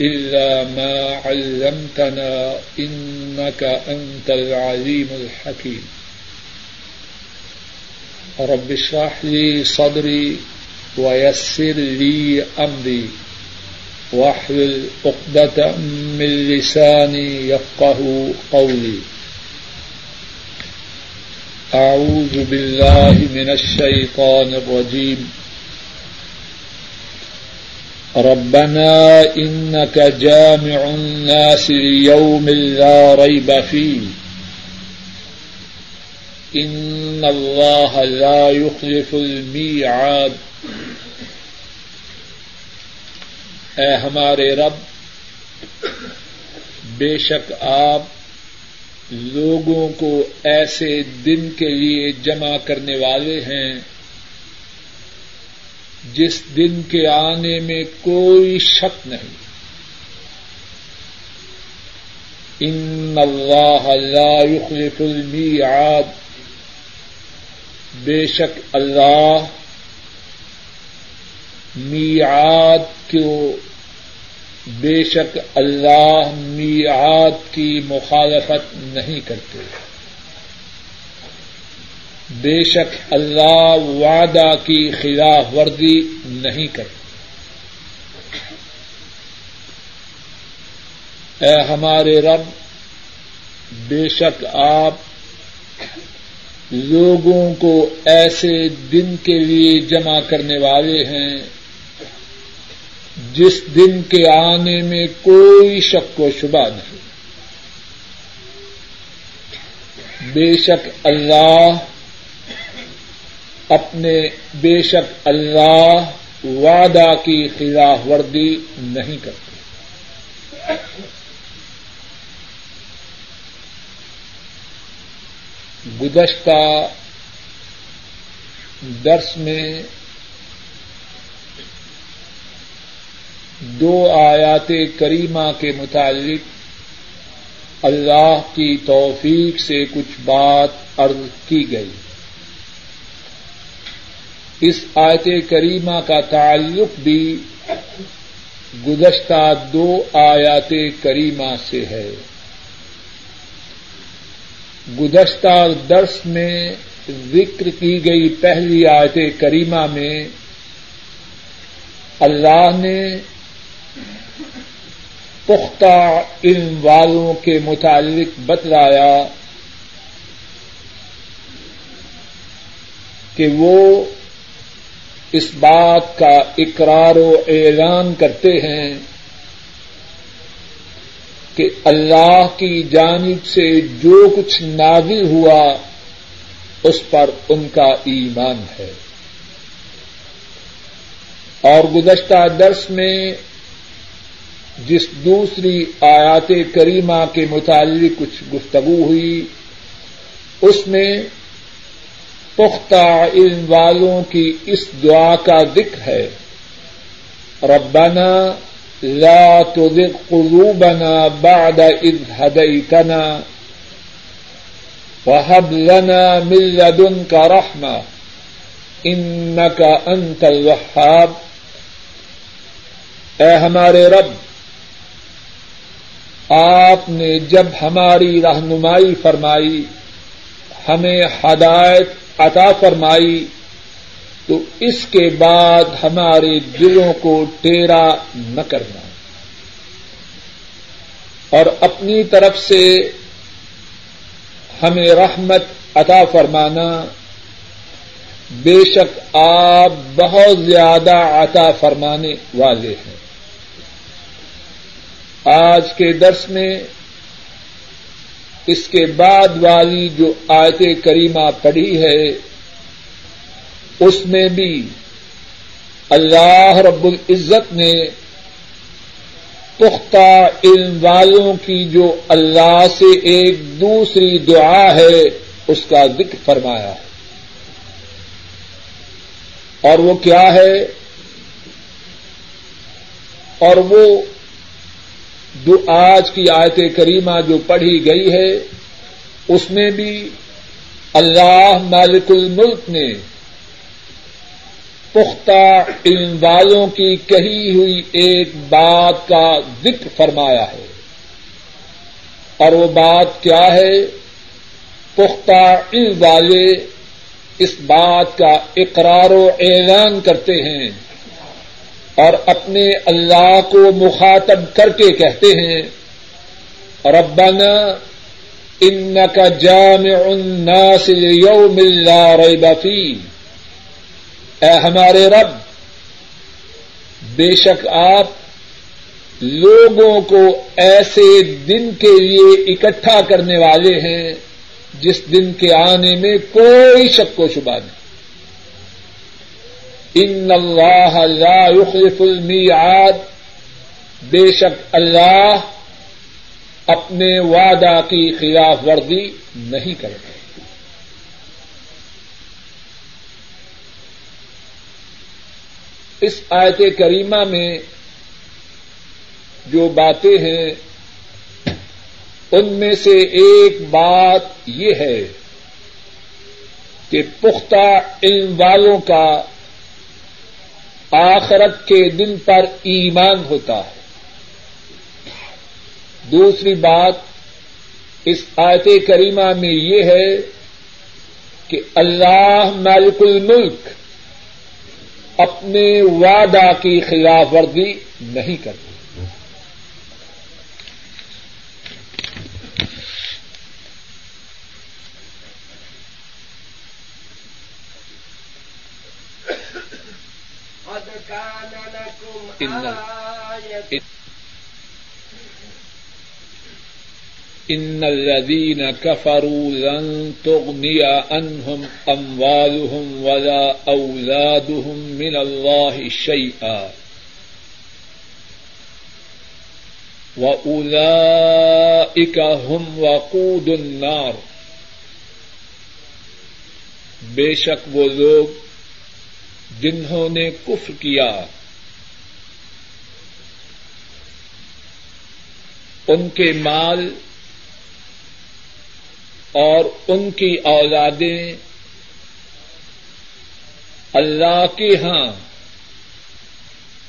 إلا ما علمتنا إنك أنت العليم الحكيم رب اشرح لي صدري ويسر لي أمري واحلل عقدة من لساني يفقه قولي أعوذ بالله من الشيطان الرجيم ربنا إنك جامع الناس ليوم لا ريب فيه. إن الله لا يخلف الميعاد. اے ہمارے رب، بے شک آپ لوگوں کو ایسے دن کے لیے جمع کرنے والے ہیں جس دن کے آنے میں کوئی شک نہیں۔ ان اللہ لا يخلف المیعاد بے شک اللہ میعاد کو بے شک اللہ میعاد کی مخالفت نہیں کرتے۔ بے شک اللہ وعدہ کی خلاف ورزی نہیں کرتے اے ہمارے رب، بے شک آپ لوگوں کو ایسے دن کے لیے جمع کرنے والے ہیں جس دن کے آنے میں کوئی شک و شبہ نہیں۔ بے شک اللہ اپنے بے شک اللہ وعدہ کی خلاف ورزی نہیں کرتے۔ گزشتہ درس میں دو آیات کریمہ کے متعلق اللہ کی توفیق سے کچھ بات عرض کی گئی۔ اس آیت کریمہ کا تعلق بھی گزشتہ دو آیات کریمہ سے ہے۔ گزشتہ درس میں ذکر کی گئی پہلی آیت کریمہ میں اللہ نے پختہ علم والوں کے متعلق بتلایا کہ وہ اس بات کا اقرار و اعلان کرتے ہیں کہ اللہ کی جانب سے جو کچھ نازل ہوا اس پر ان کا ایمان ہے۔ اور گزشتہ درس میں جس دوسری آیات کریمہ کے متعلق کچھ گفتگو ہوئی، اس میں پختہ علم والوں کی اس دعا کا ذکر ہے۔ ربنا لا تزغ قلوبنا بعد اذ هديتنا وهب لنا من لدنك رحمة انك انت الوهاب اے ہمارے رب، آپ نے جب ہماری رہنمائی فرمائی، ہمیں ہدایت عطا فرمائی تو اس کے بعد ہمارے دلوں کو ٹیرا نہ کرنا۔ اور اپنی طرف سے ہمیں رحمت عطا فرمانا، بے شک آپ بہت زیادہ عطا فرمانے والے ہیں۔ آج کے درس میں اس کے بعد والی جو آیت کریمہ پڑھی ہے، اس میں بھی اللہ رب العزت نے پختہ علم والوں کی جو اللہ سے ایک دوسری دعا ہے، اس کا ذکر فرمایا ہے۔ اور وہ کیا ہے؟ اور وہ جو آج کی آیت کریمہ جو پڑھی گئی ہے، اس میں بھی اللہ مالک الملک نے پختہ علم والوں کی کہی ہوئی ایک بات کا ذکر فرمایا ہے۔ اور وہ بات کیا ہے؟ پختہ علم والے اس بات کا اقرار و اعلان کرتے ہیں۔ اور اپنے اللہ کو مخاطب کر کے کہتے ہیں، ربنا ان کا جامع الناس ليوم لا ريب فيه اے ہمارے رب، بے شک آپ لوگوں کو ایسے دن کے لیے اکٹھا کرنے والے ہیں جس دن کے آنے میں کوئی شک و شبہ نہیں۔ ان اللہ لا يخلف المیعاد۔ بے شک اللہ اپنے وعدہ کی خلاف ورزی نہیں کرتے اس آیت کریمہ میں جو باتیں ہیں، ان میں سے ایک بات یہ ہے کہ پختہ علم والوں کا آخرت کے دن پر ایمان ہوتا ہے۔ دوسری بات اس آیت کریمہ میں یہ ہے کہ اللہ مالک الملک اپنے وعدہ کی خلاف ورزی نہیں کرتا۔ ان الذين كفروا لن تغني عنهم اموالهم ولا اولادهم من الله شيئا واولئك هم وقود النار بے شک وہ لوگ جنہوں نے کفر کیا ان کے مال اور ان کی اولادیں اللہ کے ہاں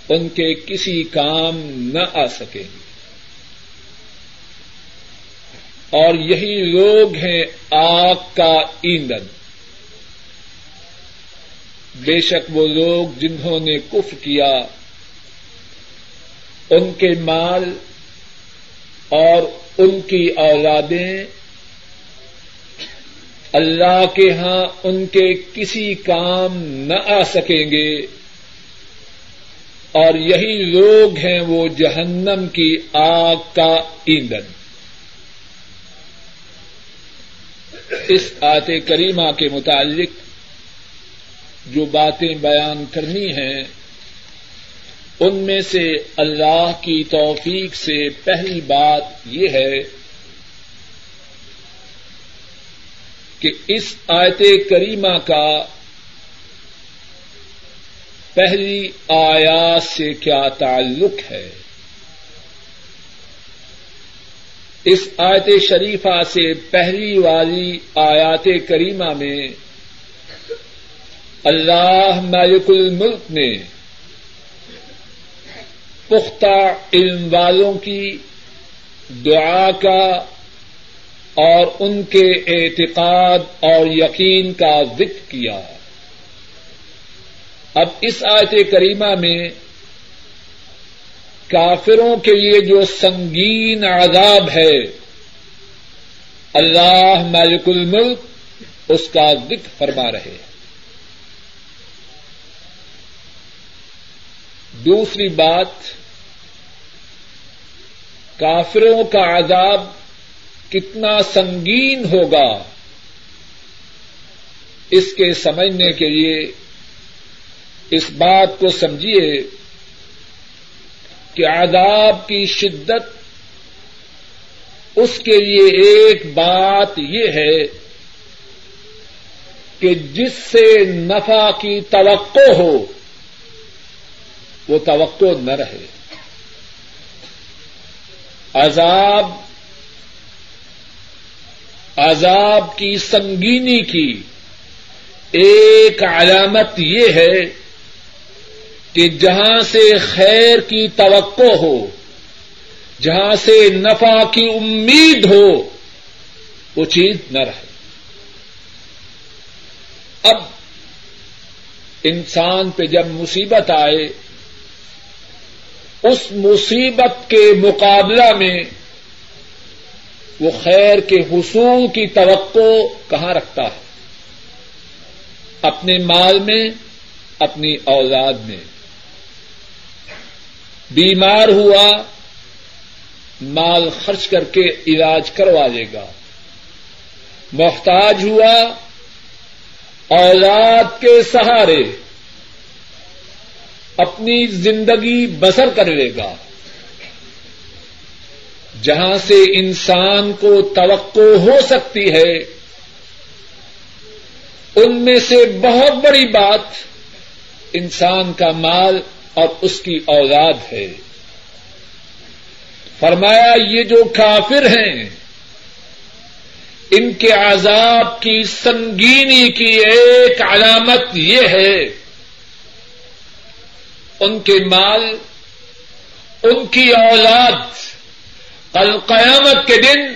ان کے کسی کام نہ آ سکیں گے اور یہی لوگ ہیں آگ کا ایندھن۔ بے شک وہ لوگ جنہوں نے کف کیا، ان کے مال اور ان کی اولادیں اللہ کے ہاں ان کے کسی کام نہ آ سکیں گے۔ اور یہی لوگ ہیں وہ جہنم کی آگ کا ایندھن۔ اس آت کریمہ کے متعلق جو باتیں بیان کرنی ہیں ان میں سے اللہ کی توفیق سے پہلی بات یہ ہے کہ اس آیت کریمہ کا پہلی آیات سے کیا تعلق ہے؟ اس آیت شریفہ سے پہلی والی آیات کریمہ میں اللہ مالک الملک نے پختہ علم والوں کی دعا کا اور ان کے اعتقاد اور یقین کا ذکر کیا۔ اب اس آیت کریمہ میں کافروں کے لیے جو سنگین عذاب ہے، اللہ مالک الملک اس کا ذکر فرما رہے دوسری بات کافروں کا عذاب کتنا سنگین ہوگا۔ اس کے سمجھنے کے لیے اس بات کو سمجھیے کہ عذاب کی شدت اس کے لیے ایک بات یہ ہے کہ جس سے نفع کی توقع ہو، وہ توقع نہ رہے۔ عذاب عذاب کی سنگینی کی ایک علامت یہ ہے کہ جہاں سے خیر کی توقع ہو، جہاں سے نفع کی امید ہو، وہ چیز نہ رہے۔ اب انسان پہ جب مصیبت آئے اس مصیبت کے مقابلہ میں وہ خیر کے حصول کی توقع کہاں رکھتا ہے؟ اپنے مال میں، اپنی اولاد میں۔ بیمار ہوا، مال خرچ کر کے علاج کروا لے گا۔ محتاج ہوا، اولاد کے سہارے۔ اپنی زندگی بسر کر لے گا۔ جہاں سے انسان کو توقع ہو سکتی ہے، ان میں سے بہت بڑی بات انسان کا مال اور اس کی اولاد ہے۔ فرمایا، یہ جو کافر ہیں، ان کے عذاب کی سنگینی کی ایک علامت یہ ہے ان کے مال، ان کی اولاد، کل قیامت کے دن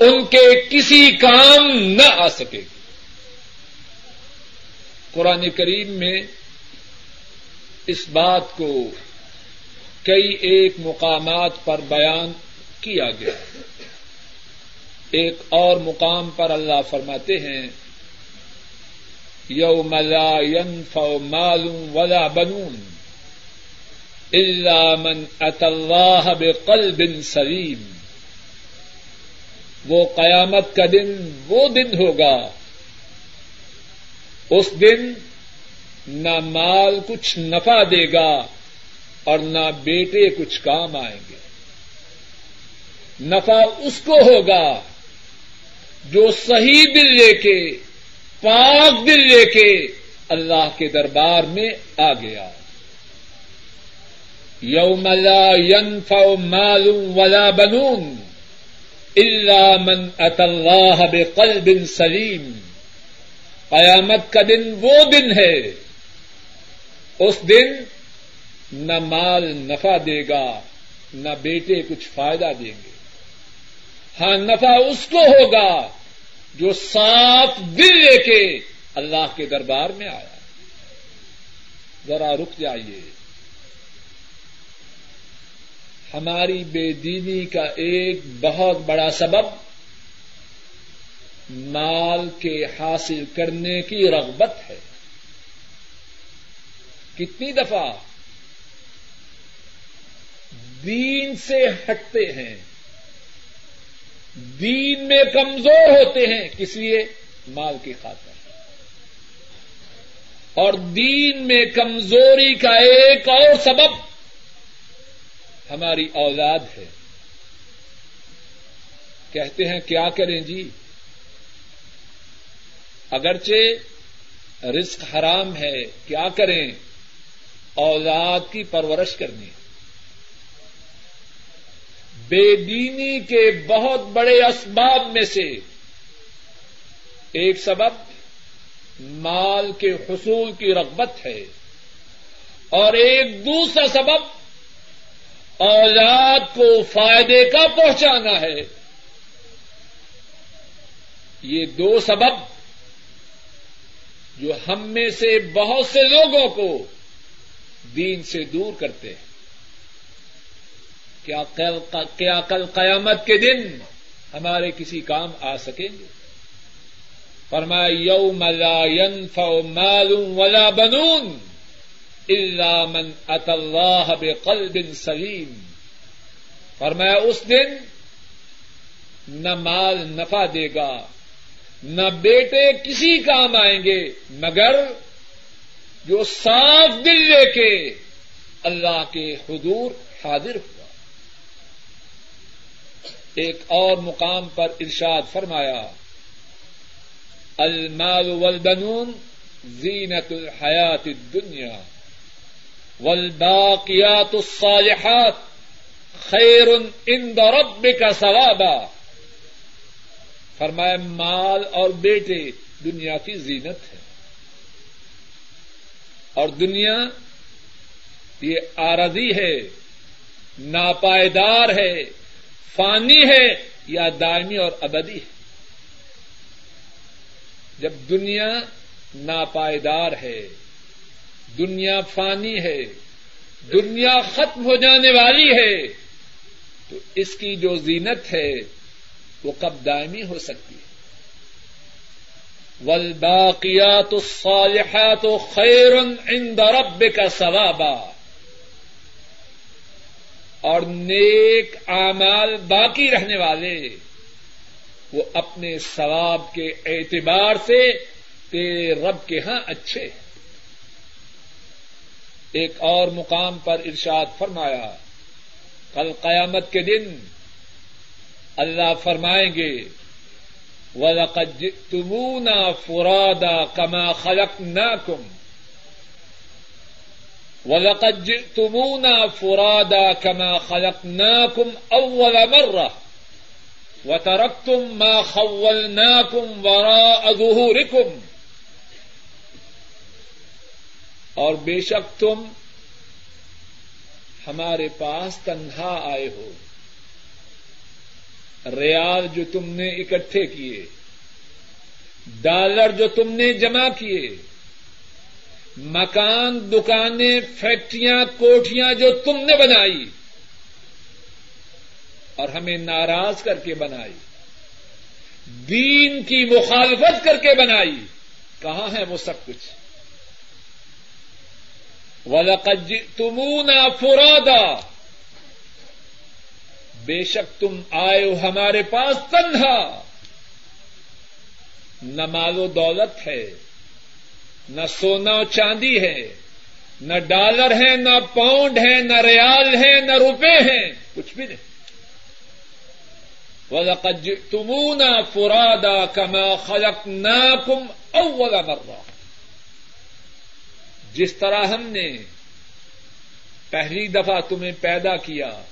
ان کے کسی کام نہ آ سکے قرآن کریم میں اس بات کو کئی ایک مقامات پر بیان کیا گیا۔ ایک اور مقام پر اللہ فرماتے ہیں یو ملا ينفع مال ولا بنون۔ الا من ات اللہ بقلب سلیم وہ قیامت کا دن، وہ دن ہوگا۔ اس دن نہ مال کچھ نفع دے گا اور نہ بیٹے کچھ کام آئیں گے۔ نفع اس کو ہوگا جو صحیح دل لے کے، پاک دل لے کے اللہ کے دربار میں آ گیا۔ یوم لا ينفع مال ولا بنون الا من اتى الله بقلب سلیم قیامت کا دن وہ دن ہے، اس دن نہ مال نفع دے گا، نہ بیٹے کچھ فائدہ دیں گے۔ ہاں نفع اس کو ہوگا جو صاف دل لے کے اللہ کے دربار میں آیا۔ ذرا رک جائیے۔ ہماری بے دینی کا ایک بہت بڑا سبب مال کے حاصل کرنے کی رغبت ہے۔ کتنی دفعہ دین سے ہٹتے ہیں، دین میں کمزور ہوتے ہیں، کس لیے؟ مال کی خاطر۔ اور دین میں کمزوری کا ایک اور سبب ہماری اولاد ہے۔ کہتے ہیں، کیا کریں جی؟ اگرچہ رزق حرام ہے، کیا کریں؟ اولاد کی پرورش کرنی۔ بے دینی کے بہت بڑے اسباب میں سے ایک سبب مال کے حصول کی رغبت ہے اور ایک دوسرا سبب اولاد کو فائدے کا پہنچانا ہے۔ یہ دو سبب جو ہم میں سے بہت سے لوگوں کو دین سے دور کرتے ہیں۔ کیا کل قیامت کے دن ہمارے کسی کام آ سکیں گے؟ فرمایا، یوم لا ينفع مال ولا بنون۔ الا من اتى الله بقلب سلیم فرمایا، اس دن نہ مال نفع دے گا، نہ بیٹے کسی کام آئیں گے، مگر جو صاف دل لے کے اللہ کے حضور حاضر ہوا۔ ایک اور مقام پر ارشاد فرمایا، المال والبنون زینت الحیات الدنیا۔ والباقیات الصالحات خیر عند ربک ثوابا۔ فرمایا، مال اور بیٹے، دنیا کی زینت ہے۔ اور دنیا یہ آرزی ہے، ناپائیدار ہے، فانی ہے یا دائمی اور ابدی ہے۔ جب دنیا ناپائیدار ہے دنیا فانی ہے، دنیا ختم ہو جانے والی ہے، تو اس کی جو زینت ہے، وہ کب دائمی ہو سکتی ہے؟ والباقیات الصالحات خیر عند ربک ثوابا۔ اور نیک اعمال باقی رہنے والے، وہ اپنے ثواب کے اعتبار سے تیرے رب کے ہاں اچھے ایک اور مقام پر ارشاد فرمایا، کل قیامت کے دن اللہ فرمائیں گے، وَلَقَدْ جِئْتُمُونَا فُرَادًا كَمَا خَلَقْنَاكُمْ، وَلَقَدْ جِئْتُمُونَا فُرَادًا كَمَا خَلَقْنَاكُمْ أَوَّلَ مَرَّةٍ، وَتَرَكْتُمْ مَا خَوَّلْنَاكُمْ وَرَاءَ ظُهُورِكُمْ اور بے شک تم ہمارے پاس تنہا آئے ہو۔ ریال جو تم نے اکٹھے کیے، ڈالر جو تم نے جمع کیے، مکان، دکانیں، فیکٹریاں کوٹیاں جو تم نے بنائی اور ہمیں ناراض کر کے بنائی، دین کی مخالفت کر کے بنائی، کہاں ہے وہ سب کچھ؟ ولقج تمونا فرادا۔ بے شک تم آئے ہو ہمارے پاس تنہا۔ نہ مال و دولت ہے، نہ سونا و چاندی ہے، نہ ڈالر ہے، نہ پاؤنڈ ہے، نہ ریال ہے، نہ روپے ہیں۔ کچھ بھی نہیں۔ وَلَقَدْ جِئْتُمُونَا فُرَادًا كَمَا خَلَقْنَاكُمْ أَوَّلَ مَرَّةٍ۔ جس طرح ہم نے پہلی دفعہ تمہیں پیدا کیا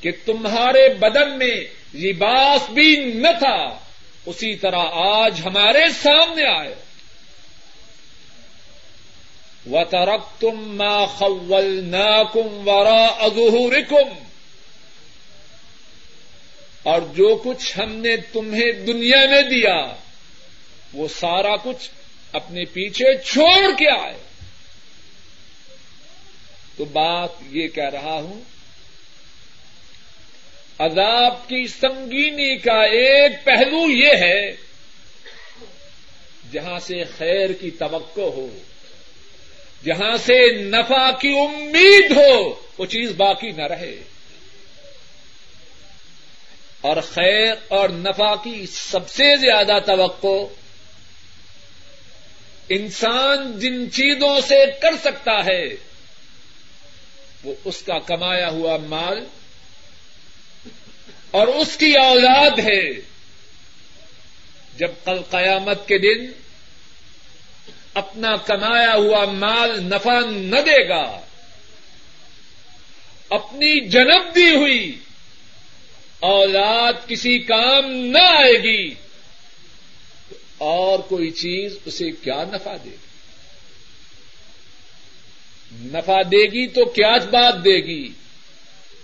کہ تمہارے بدن میں لباس بھی نہ تھا، اسی طرح آج ہمارے سامنے آئے۔ و ترک تم ماں خول ناکم ورا ظہورکم اور جو کچھ ہم نے تمہیں دنیا میں دیا، وہ سارا کچھ اپنے پیچھے چھوڑ کے آئے۔ تو بات یہ کہہ رہا ہوں، عذاب کی سنگینی کا ایک پہلو یہ ہے، جہاں سے خیر کی توقع ہو، جہاں سے نفع کی امید ہو، وہ چیز باقی نہ رہے۔ اور خیر اور نفع کی سب سے زیادہ توقع انسان جن چیزوں سے کر سکتا ہے، وہ اس کا کمایا ہوا مال اور اس کی اولاد ہے۔ جب کل قیامت کے دن اپنا کمایا ہوا مال نفع نہ دے گا، اپنی جنم دی ہوئی اولاد کسی کام نہ آئے گی۔ اور کوئی چیز اسے کیا نفع دے گی؟ نفع دے گی تو کیا بات دے گی؟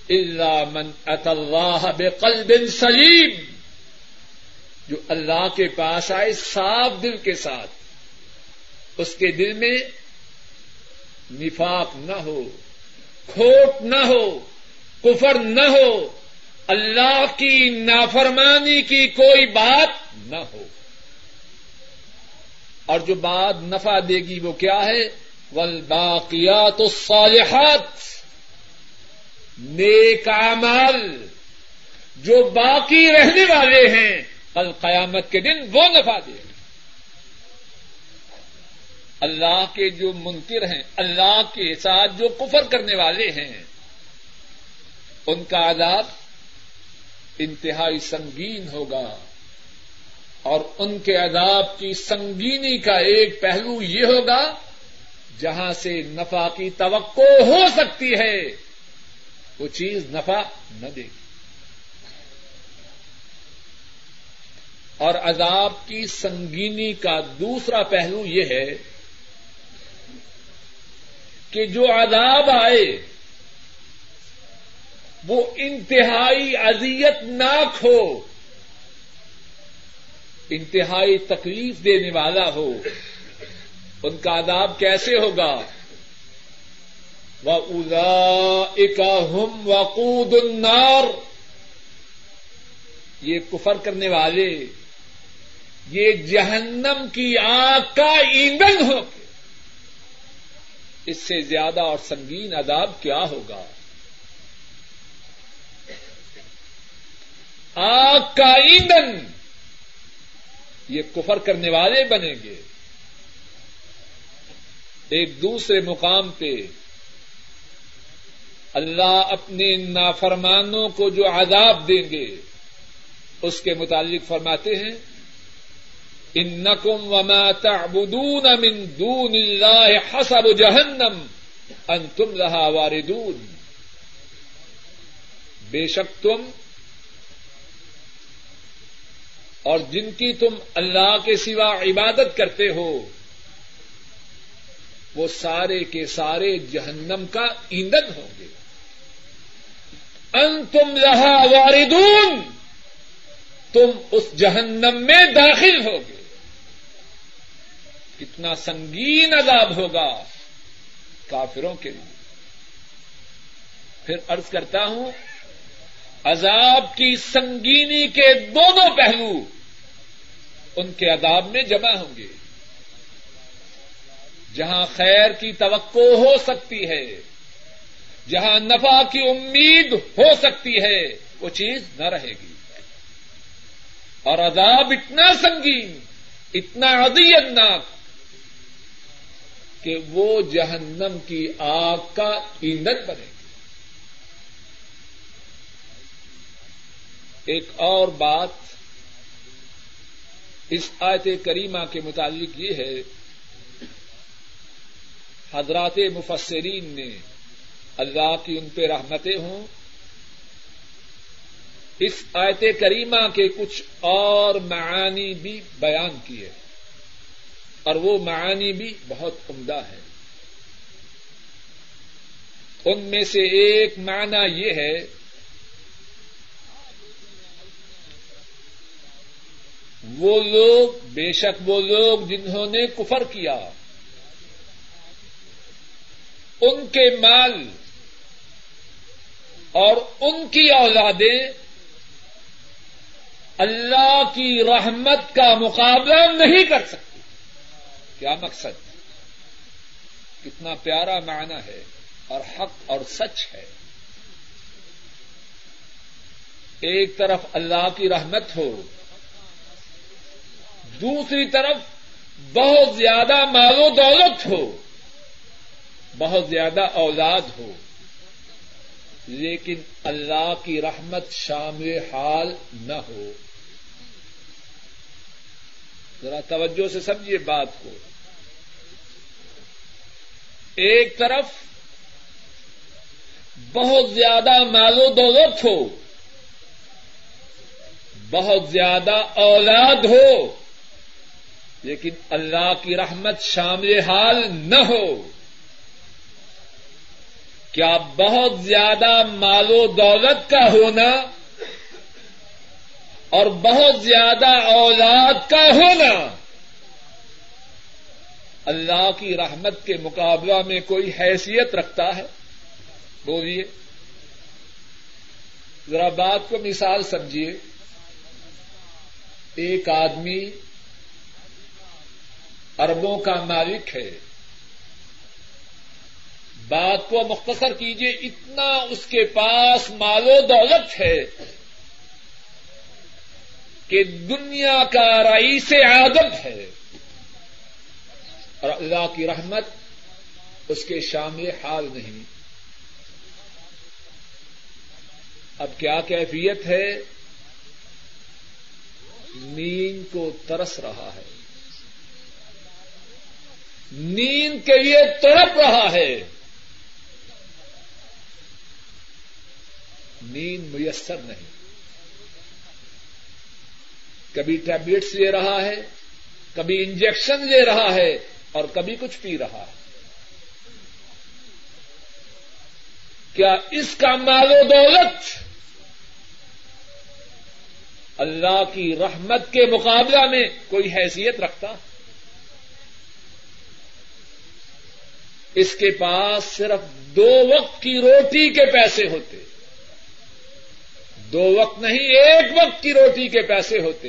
اللہ من اللہ بقلب سلیم جو اللہ کے پاس آئے صاف دل کے ساتھ، اس کے دل میں نفاق نہ ہو، کھوٹ نہ ہو، کفر نہ ہو، اللہ کی نافرمانی کی کوئی بات نہ ہو۔ اور جو بات نفع دے گی وہ کیا ہے؟ ول باقیات الصالحات۔ نیک اعمال۔ جو باقی رہنے والے ہیں، کل قیامت کے دن وہ نفع دے۔ گا اللہ کے جو منکر ہیں، اللہ کے ساتھ جو کفر کرنے والے ہیں، ان کا عذاب انتہائی سنگین ہوگا۔ اور ان کے عذاب کی سنگینی کا ایک پہلو یہ ہوگا، جہاں سے نفع کی توقع ہو سکتی ہے، وہ چیز نفع نہ دے گی۔ اور عذاب کی سنگینی کا دوسرا پہلو یہ ہے کہ جو عذاب آئے، وہ انتہائی اذیت ناک ہو۔ انتہائی تکلیف دینے والا ہو، ان کا عذاب کیسے ہوگا؟ وہ ادا اکا ہم وقود النار۔ یہ کفر کرنے والے، یہ جہنم کی آگ کا ایندھن ہو۔ اس سے زیادہ اور سنگین عذاب کیا ہوگا؟ آگ کا ایندھن۔ یہ کفر کرنے والے بنیں گے۔ ایک دوسرے مقام پہ اللہ اپنے نافرمانوں کو جو عذاب دیں گے، اس کے متعلق فرماتے ہیں انکم وما تعبدون من دون اللہ حسب جہنم انتم لها واردون۔ بے شک تم اور جن کی تم اللہ کے سوا عبادت کرتے ہو، وہ سارے کے سارے جہنم کا ایندھن ہوں گے۔ ان تم رہا واردون، تم اس جہنم میں داخل ہوگے۔ کتنا سنگین عذاب ہوگا کافروں کے لیے۔ پھر ارض کرتا ہوں عذاب کی سنگینی کے دونوں پہلو ان کے عذاب میں جمع ہوں گے۔ جہاں خیر کی توقع ہو سکتی ہے، جہاں نفع کی امید ہو سکتی ہے، وہ چیز نہ رہے گی۔ اور عذاب اتنا سنگین، اتنا ادیتناک کہ وہ جہنم کی آگ کا ایندھن بنے۔ ایک اور بات اس آیت کریمہ کے متعلق یہ ہے۔ حضرات مفسرین نے اللہ کی ان پہ رحمتیں ہوں۔ اس آیت کریمہ کے کچھ اور معانی بھی بیان کیے۔ اور وہ معانی بھی بہت عمدہ ہے۔ ان میں سے ایک معنی یہ ہے وہ لوگ بے شک وہ لوگ جنہوں نے کفر کیا، ان کے مال اور ان کی اولادیں اللہ کی رحمت کا مقابلہ نہیں کر سکتی۔ کیا مقصد؟ کتنا پیارا معنی ہے اور حق اور سچ ہے۔ ایک طرف اللہ کی رحمت ہو دوسری طرف بہت زیادہ مال و دولت ہو، بہت زیادہ اولاد ہو۔ لیکن اللہ کی رحمت شامل حال نہ ہو۔ ذرا توجہ سے سمجھیے بات کو۔ ایک طرف بہت زیادہ مال و دولت ہو، بہت زیادہ اولاد ہو۔ لیکن اللہ کی رحمت شامل حال نہ ہو۔ کیا بہت زیادہ مال و دولت کا ہونا اور بہت زیادہ اولاد کا ہونا اللہ کی رحمت کے مقابلہ میں کوئی حیثیت رکھتا ہے؟ بولیے۔ ذرا بات کو مثال سمجھیے۔ ایک آدمی اربوں کا مالک ہے۔ بات کو مختصر کیجیے اتنا اس کے پاس مال و دولت ہے کہ دنیا کا رئیس عادت ہے۔ اور اللہ کی رحمت اس کے شامل حال نہیں۔ اب کیا کیفیت ہے؟ نیند کو ترس رہا ہے۔ نیند کے لیے تڑپ رہا ہے۔ نیند میسر نہیں۔ کبھی ٹیبلٹس لے رہا ہے، کبھی انجیکشن لے رہا ہے اور کبھی کچھ پی رہا ہے۔ کیا اس کا مال و دولت اللہ کی رحمت کے مقابلہ میں کوئی حیثیت رکھتا؟ اس کے پاس صرف دو وقت کی روٹی کے پیسے ہوتے دو وقت نہیں، ایک وقت کی روٹی کے پیسے ہوتے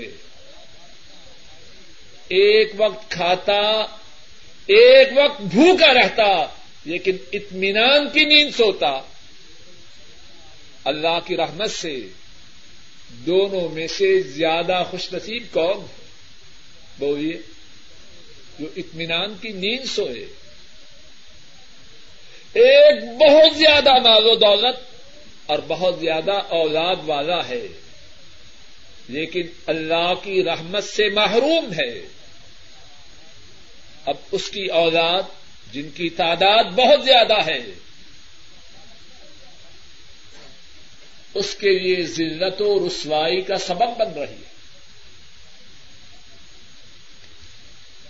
ایک وقت کھاتا، ایک وقت بھوکا رہتا، لیکن اطمینان کی نیند سوتا۔ اللہ کی رحمت سے دونوں میں سے زیادہ خوش نصیب کون ہے بولیے، جو اطمینان کی نیند سوئے۔ ایک بہت زیادہ مال و دولت اور بہت زیادہ اولاد والا ہے۔ لیکن اللہ کی رحمت سے محروم ہے۔ اب اس کی اولاد، جن کی تعداد بہت زیادہ ہے، اس کے لیے ذلت و رسوائی کا سبب بن رہی ہے۔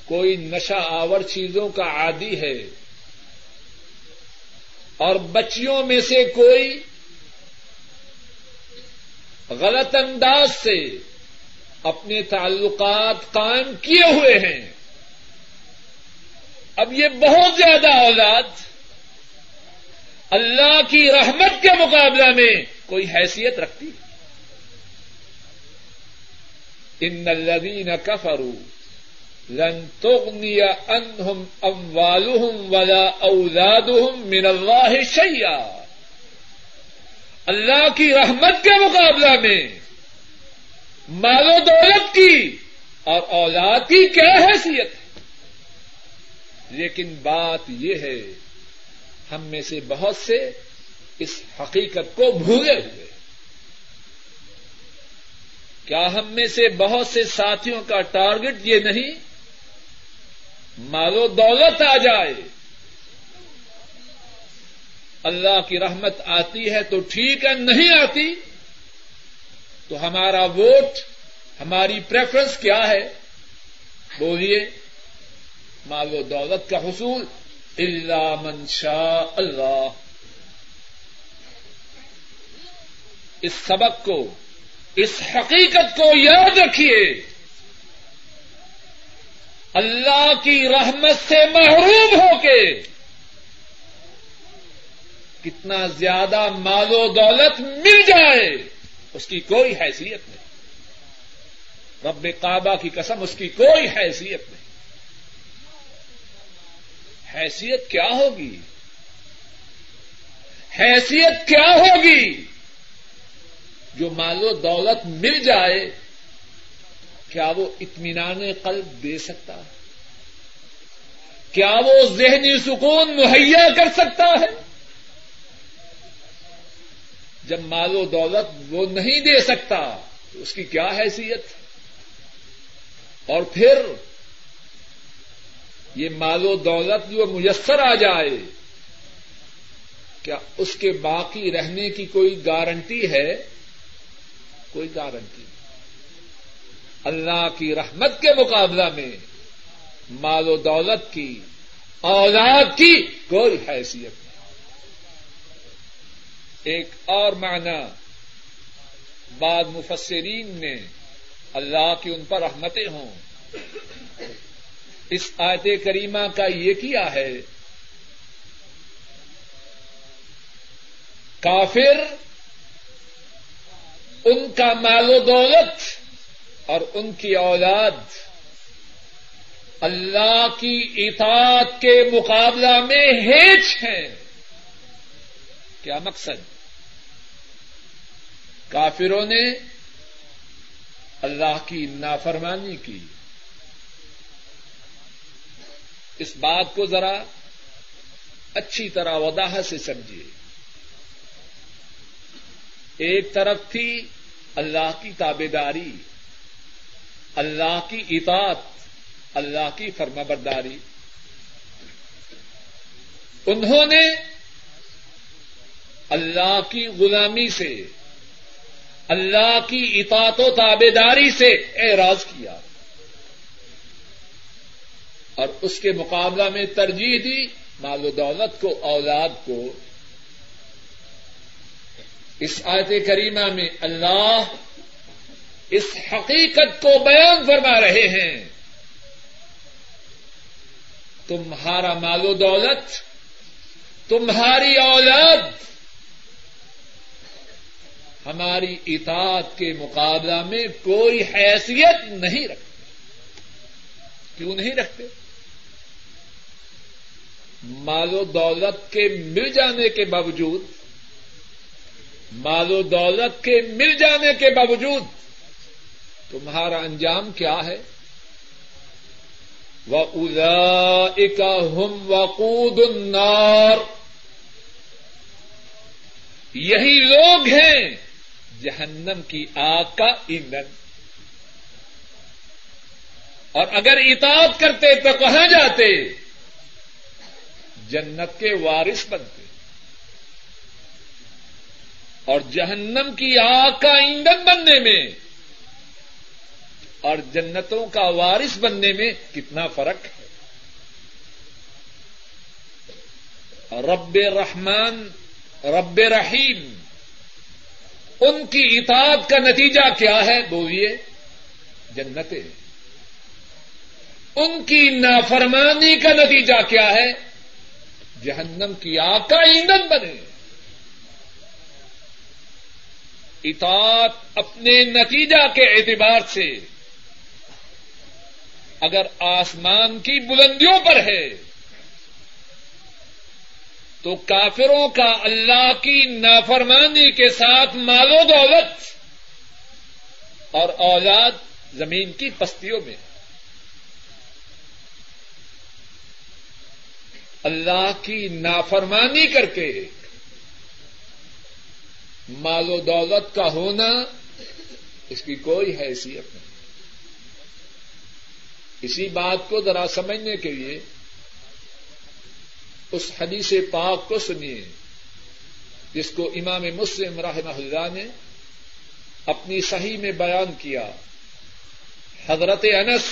کوئی نشہ آور چیزوں کا عادی ہے۔ اور بچیوں میں سے کوئی غلط انداز سے اپنے تعلقات قائم کیے ہوئے ہیں۔ اب یہ بہت زیادہ اولاد اللہ کی رحمت کے مقابلہ میں کوئی حیثیت رکھتی۔ ان الذین کفروا لن تغنی عنہم اموالہم ولا اولادہم من اللہ شیئا اللہ کی رحمت کے مقابلہ میں مال و دولت کی اور اولاد کی کیا حیثیت ہے؟ لیکن بات یہ ہے، ہم میں سے بہت سے اس حقیقت کو بھولے ہوئے۔ کیا ہم میں سے بہت سے ساتھیوں کا ٹارگٹ یہ نہیں مال و دولت آ جائے۔ اللہ کی رحمت آتی ہے تو ٹھیک ہے، نہیں آتی تو ہمارا ووٹ، ہماری پریفرنس کیا ہے؟ بولیے، مال و دولت کا حصول۔ اللہ منشا اللہ اس سبق کو، اس حقیقت کو یاد رکھیے۔ اللہ کی رحمت سے محروم ہو کے کتنا زیادہ مال و دولت مل جائے، اس کی کوئی حیثیت نہیں۔ رب کعبہ کی قسم، اس کی کوئی حیثیت نہیں۔ حیثیت کیا ہوگی؟ حیثیت کیا ہوگی؟ جو مال و دولت مل جائے کیا وہ اطمینان قلب دے سکتا ہے؟ کیا وہ ذہنی سکون مہیا کر سکتا ہے؟ جب مال و دولت وہ نہیں دے سکتا، تو اس کی کیا حیثیت؟ اور پھر یہ مال و دولت جو میسر آ جائے، کیا اس کے باقی رہنے کی کوئی گارنٹی ہے؟ کوئی گارنٹی نہیں۔ اللہ کی رحمت کے مقابلہ میں مال و دولت کی، اولاد کی کوئی حیثیت نہیں۔ ایک اور معنی بعد مفسرین نے اللہ کی ان پر رحمتیں ہوں۔ اس آیت کریمہ کا یہ کیا ہے؟ کافر ان کا مال و دولت اور ان کی اولاد اللہ کی اطاعت کے مقابلہ میں ہیچ ہیں۔ کیا مقصد؟ کافروں نے اللہ کی نافرمانی کی۔ اس بات کو ذرا اچھی طرح وضاحت سے سمجھیے۔ ایک طرف تھی اللہ کی تابے داری۔ اللہ کی اطاعت، اللہ کی فرما برداری۔ انہوں نے اللہ کی غلامی سے، اللہ کی اطاعت و تابے داری سے اعراض کیا۔ اور اس کے مقابلہ میں ترجیح دی، مال و دولت کو، اولاد کو۔ اس آیت کریمہ میں اللہ اس حقیقت کو بیان فرما رہے ہیں۔ تمہارا مال و دولت، تمہاری اولاد، ہماری اطاعت کے مقابلہ میں کوئی حیثیت نہیں رکھتے۔ کیوں نہیں رکھتے؟ مال و دولت کے مل جانے کے باوجود، مال و دولت کے مل جانے کے باوجود تمہارا انجام کیا ہے؟ وہ ادا ہم وقود النار۔ یہی لوگ ہیں جہنم کی آگ کا ایندھن۔ اور اگر اطاعت کرتے تو کہاں جاتے؟ جنت کے وارث بنتے۔ اور جہنم کی آگ کا ایندھن بننے میں اور جنتوں کا وارث بننے میں کتنا فرق ہے۔ رب رحمان، رب رحیم، ان کی اطاعت کا نتیجہ کیا ہے بولیے؟ جنتیں۔ ان کی نافرمانی کا نتیجہ کیا ہے؟ جہنم کی آگ کا ایندھن بنے۔ اطاعت اپنے نتیجہ کے اعتبار سے اگر آسمان کی بلندیوں پر ہے، تو کافروں کا اللہ کی نافرمانی کے ساتھ مال و دولت اور اولاد زمین کی پستیوں میں اللہ کی نافرمانی کر کے مال و دولت کا ہونا اس کی کوئی حیثیت نہیں۔ اسی بات کو ذرا سمجھنے کے لیے اس حدیث پاک کو سنیے۔ جس کو امام مسلم رحمہ اللہ نے اپنی صحیح میں بیان کیا۔ حضرت انس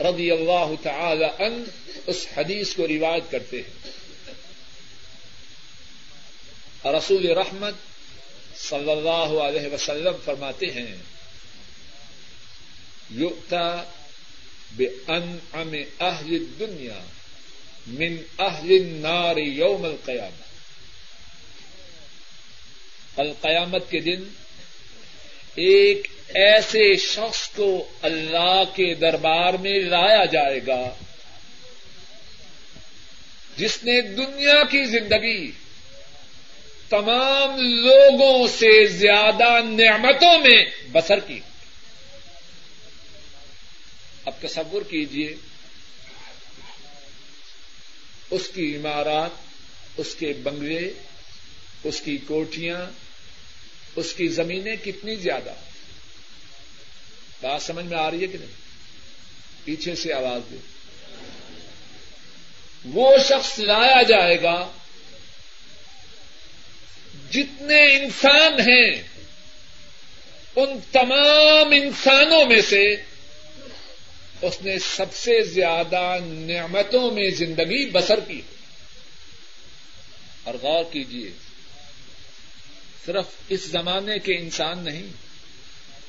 رضی اللہ تعالی ان اس حدیث کو روایت کرتے ہیں۔ رسول رحمت صلی اللہ علیہ وسلم فرماتے ہیں یوکتا بے ان ام اہل دنیا من اہل نار یوم القیامت القیامت کے دن ایک ایسے شخص کو اللہ کے دربار میں لایا جائے گا جس نے دنیا کی زندگی تمام لوگوں سے زیادہ نعمتوں میں بسر کی۔ اب تصور کیجیے اس کی عمارات، اس کے بنگلے، اس کی کوٹیاں اس کی زمینیں کتنی زیادہ بات سمجھ میں آ رہی ہے کہ نہیں؟ پیچھے سے آواز دے وہ شخص لایا جائے گا جتنے انسان ہیں، ان تمام انسانوں میں سے اس نے سب سے زیادہ نعمتوں میں زندگی بسر کی۔ اور غور کیجیے صرف اس زمانے کے انسان نہیں،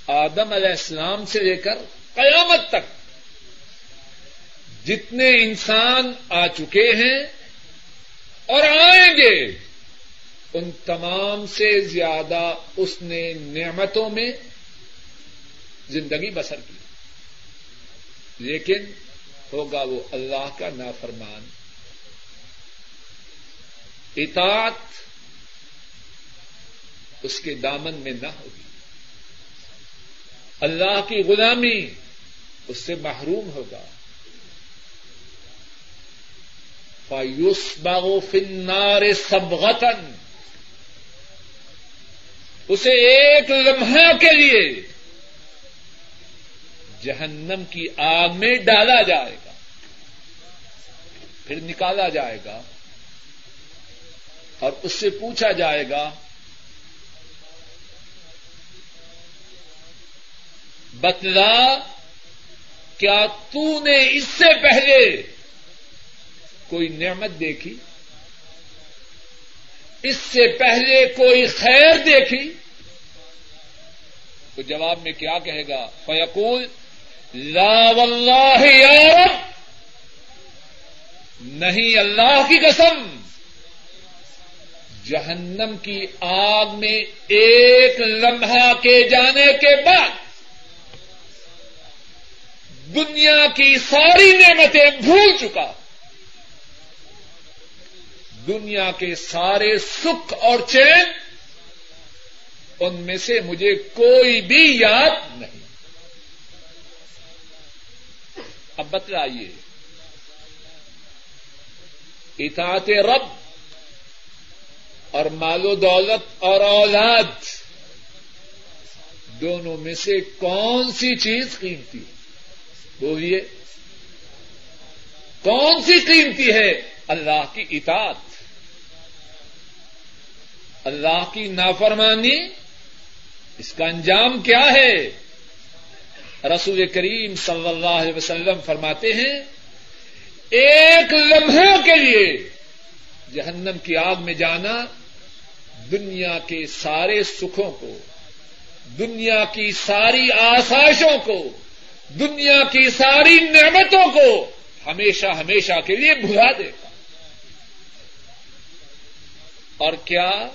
آدم علیہ السلام سے لے کر قیامت تک جتنے انسان آ چکے ہیں اور آئیں گے، ان تمام سے زیادہ اس نے نعمتوں میں زندگی بسر کی۔ لیکن ہوگا وہ اللہ کا نافرمان۔ اطاعت اس کے دامن میں نہ ہوگی۔ اللہ کی غلامی اس سے محروم ہوگا۔ فایوس باغو فنار سب اسے ایک لمحہ کے لیے جہنم کی آگ میں ڈالا جائے گا، پھر نکالا جائے گا، اور اس سے پوچھا جائے گا، بتلا، کیا تو نے اس سے پہلے کوئی نعمت دیکھی؟ اس سے پہلے کوئی خیر دیکھی؟ تو جواب میں کیا کہے گا؟ فیقول لا واللہ یا رب، نہیں اللہ کی قسم، جہنم کی آگ میں ایک لمحہ کے جانے کے بعد، دنیا کی ساری نعمتیں بھول چکا۔ دنیا کے سارے سکھ اور چین، ان میں سے مجھے کوئی بھی یاد نہیں۔ اب بتلائیے اطاعت رب اور مال و دولت اور اولاد، دونوں میں سے کون سی چیز قیمتی بولیے، کون سی قیمتی ہے؟ اللہ کی اطاعت، اللہ کی نافرمانی، اس کا انجام کیا ہے؟ رسول کریم صلی اللہ علیہ وسلم فرماتے ہیں، ایک لمحے کے لیے جہنم کی آگ میں جانا دنیا کے سارے سکھوں کو، دنیا کی ساری آسائشوں کو، دنیا کی ساری نعمتوں کو ہمیشہ ہمیشہ کے لیے بھلا دے گا۔ اور کیا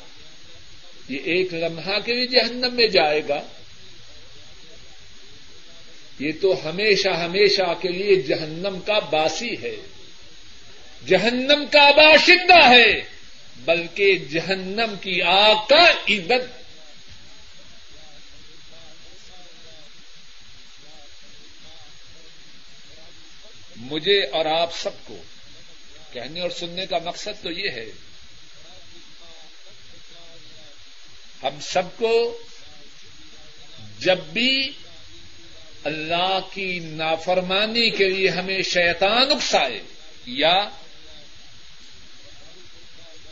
یہ ایک لمحہ کے لیے جہنم میں جائے گا؟ یہ تو ہمیشہ ہمیشہ کے لیے جہنم کا باسی ہے۔ جہنم کا باشندہ ہے، بلکہ جہنم کی آگ کا عبت مجھے اور آپ سب کو کہنے اور سننے کا مقصد تو یہ ہے، ہم سب کو جب بھی اللہ کی نافرمانی کے لیے ہمیں شیطان اکسائے یا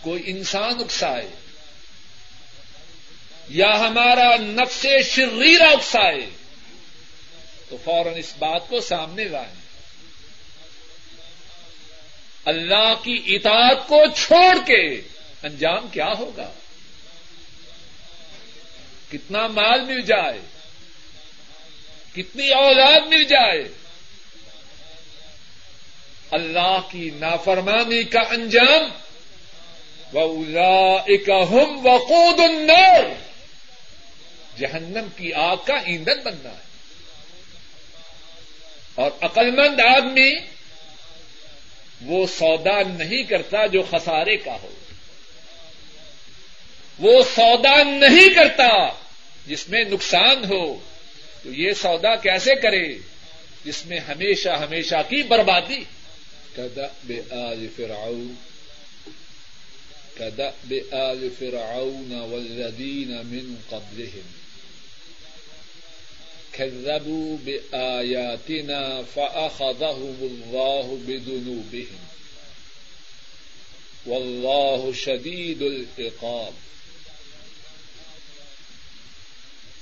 کوئی انسان اکسائے یا ہمارا نفس شریرا اکسائے تو فوراً اس بات کو سامنے لائیں۔ اللہ کی اطاعت کو چھوڑ کے انجام کیا ہوگا؟ کتنا مال مل جائے؟ کتنی اولاد مل جائے۔ اللہ کی نافرمانی کا انجام۔ ہم وقود النار۔ جہنم کی آگ کا ایندھن بننا ہے۔ اور عقلمند آدمی وہ سودا نہیں کرتا جو خسارے کا ہو۔ وہ سودا نہیں کرتا جس میں نقصان ہو۔ تو یہ سودا کیسے کرے؟ جس میں ہمیشہ ہمیشہ کی بربادی۔ کدا بے آج فراؤ کدا بے آج فراؤ نہ ولدین امن قبل كذبوا بآياتنا فأخذهم الله بذنوبهم۔ والله شديد العقاب۔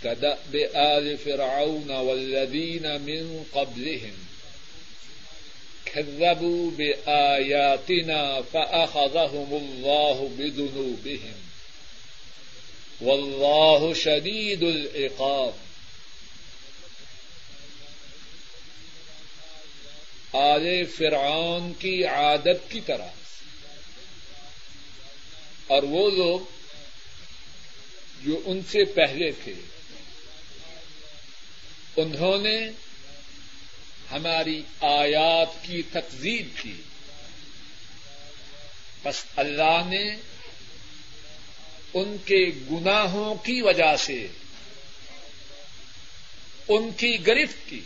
كدأب آل فرعون والذين من قبلهم. كذبوا بآياتنا فأخذهم الله بذنوبهم. والله شديد العقاب. آل فرعون کی عادت کی طرح. اور وہ لوگ جو ان سے پہلے تھے انہوں نے ہماری آیات کی تقزیب کی۔ بس اللہ نے ان کے گناہوں کی وجہ سے، ان کی گرفت کی۔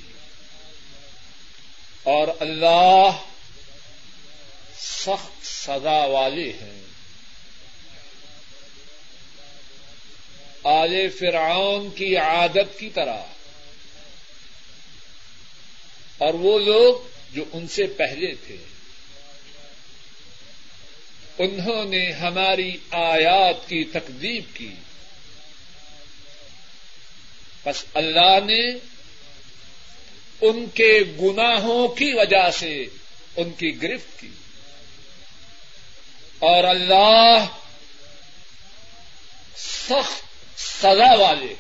اور اللہ سخت سزا والے ہیں۔ آل فرعون کی عادت کی طرح۔ اور وہ لوگ جو ان سے پہلے تھے۔ انہوں نے ہماری آیات کی تقدیب کی۔ بس اللہ نے ان کے گناہوں کی وجہ سے ان کی گرفت کی۔ اور اللہ سخت سزا والے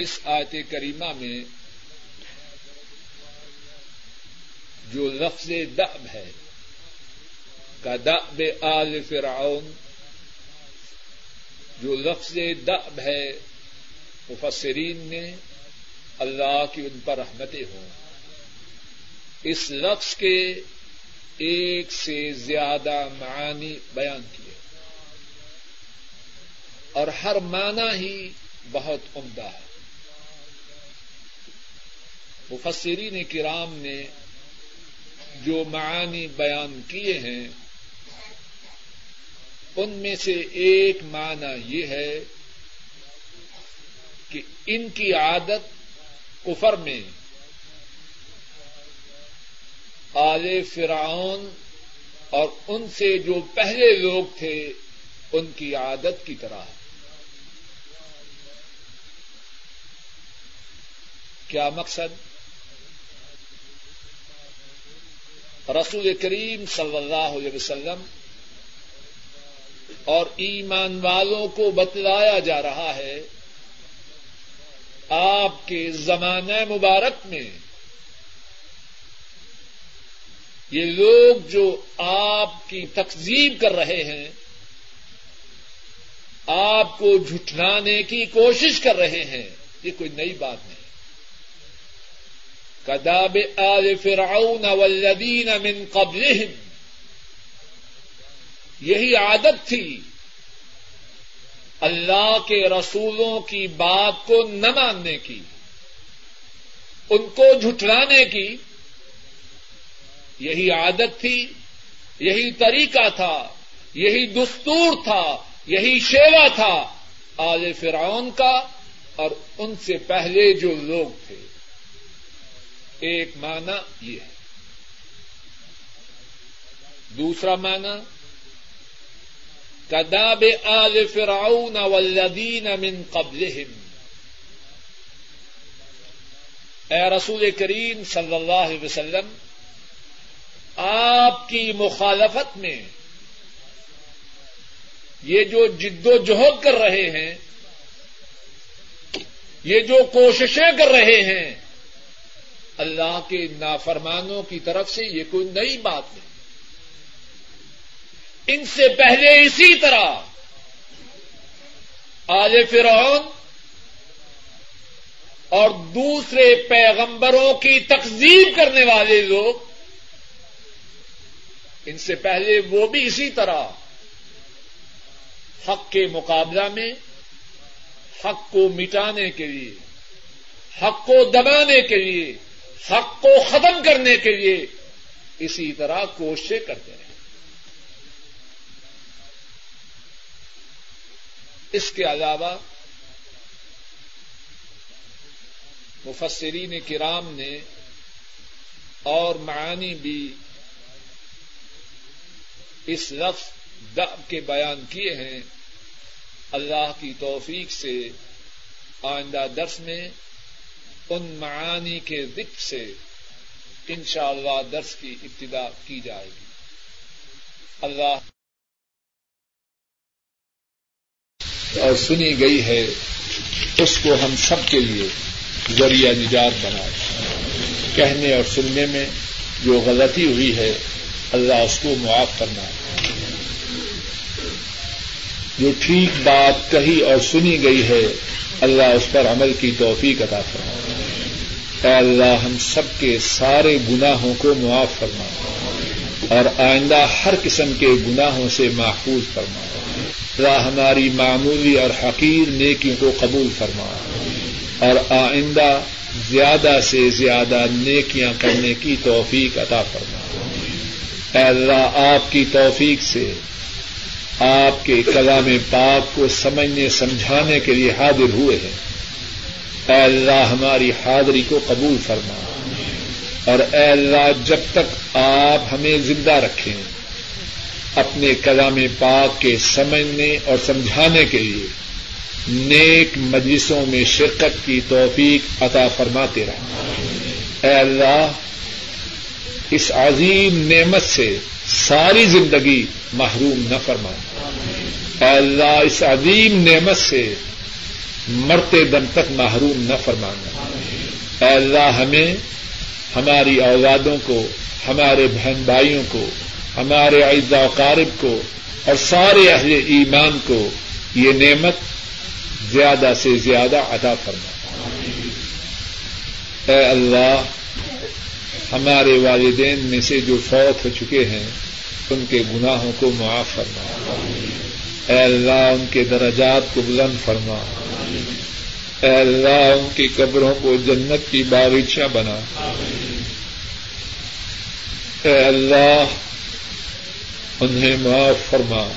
اس آیت کریمہ میں جو لفظ دب ہے، کا دب آل فرعون، جو لفظ دب ہے، مفسرین نے اللہ کی ان پر رحمتیں ہوں۔ اس لفظ کے ایک سے زیادہ معانی بیان کیے۔ اور ہر معنی ہی بہت عمدہ ہے۔ مفسرین کرام نے جو معانی بیان کیے ہیں، ان میں سے ایک معنی یہ ہے کہ ان کی عادت کفر میں، آل فرعون اور ان سے جو پہلے لوگ تھے، ان کی عادت کی طرح۔ کیا مقصد؟ رسول کریم صلی اللہ علیہ وسلم اور ایمان والوں کو بتلایا جا رہا ہے، آپ کے زمانہ مبارک میں یہ لوگ جو آپ کی تقزیب کر رہے ہیں، آپ کو جھٹلانے کی کوشش کر رہے ہیں، یہ کوئی نئی بات نہیں۔ کداب آل فرعون والذین من قبلہم یہی عادت تھی۔ اللہ کے رسولوں کی بات کو نہ ماننے کی، ان کو جھٹلانے کی۔ یہی عادت تھی، یہی طریقہ تھا، یہی دستور تھا، یہی شیوا تھا آل فرعون کا اور ان سے پہلے جو لوگ تھے۔ ایک معنی یہ ہے۔ دوسرا معنی کداب آل فرعون والذین من قبلہم۔ اے رسول کریم صلی اللہ علیہ وسلم، آپ کی مخالفت میں یہ جو جد و جہد کر رہے ہیں، یہ جو کوششیں کر رہے ہیں اللہ کے نافرمانوں کی طرف سے یہ کوئی نئی بات نہیں۔ ان سے پہلے اسی طرح آج فرعون اور دوسرے پیغمبروں کی تقزیم کرنے والے لوگ، ان سے پہلے وہ بھی اسی طرح حق کے مقابلہ میں، حق کو مٹانے کے لیے، حق کو دبانے کے لیے حق کو ختم کرنے کے لیے اسی طرح کوششیں کرتے ہیں اس کے علاوہ مفسرین کرام نے اور معانی بھی اس لفظ دب کے بیان کیے ہیں۔ اللہ کی توفیق سے آئندہ درس میں ان معانی کے ذکر سے ان شاء اللہ درس کی ابتدا کی جائے گی۔ اللہ اور سنی گئی ہے، اس کو ہم سب کے لیے ذریعہ نجات بنائے۔ کہنے اور سننے میں جو غلطی ہوئی ہے، اللہ اس کو معاف کرنا جو ٹھیک بات کہی اور سنی گئی ہے اللہ اس پر عمل کی توفیق عطا فرما اے اللہ، ہم سب کے سارے گناہوں کو معاف فرما۔ اور آئندہ ہر قسم کے گناہوں سے محفوظ فرما۔ اللہ ہماری معمولی اور حقیر نیکیوں کو قبول فرما۔ اور آئندہ زیادہ سے زیادہ نیکیاں کرنے کی توفیق عطا فرما۔ اے اللہ، آپ کی توفیق سے آپ کے کلام پاک کو سمجھنے، سمجھانے کے لیے حاضر ہوئے ہیں۔ اے اللہ، ہماری حاضری کو قبول فرما۔ اور اے اللہ، جب تک آپ ہمیں زندہ رکھیں، اپنے کلام پاک کے سمجھنے اور سمجھانے کے لیے نیک مجلسوں میں شرکت کی توفیق عطا فرماتے رہے اے اللہ اس عظیم نعمت سے ساری زندگی محروم نہ فرما اے اللہ، اس عظیم نعمت سے مرتے دم تک محروم نہ فرمانا اے اللہ، ہمیں، ہماری اولادوں کو، ہمارے بہن بھائیوں کو، ہمارے و قارب کو اور سارے اہل ایمان کو یہ نعمت زیادہ سے زیادہ ادا فرما اے اللہ ہمارے والدین میں سے جو فوت ہو چکے ہیں، ان کے گناہوں کو معاف فرما۔ اے اللہ، ان کے درجات کو بلند فرما۔ اے اللہ، ان کی قبروں کو جنت کی باغیچہ بنا۔ اے اللہ، انہیں معاف فرما۔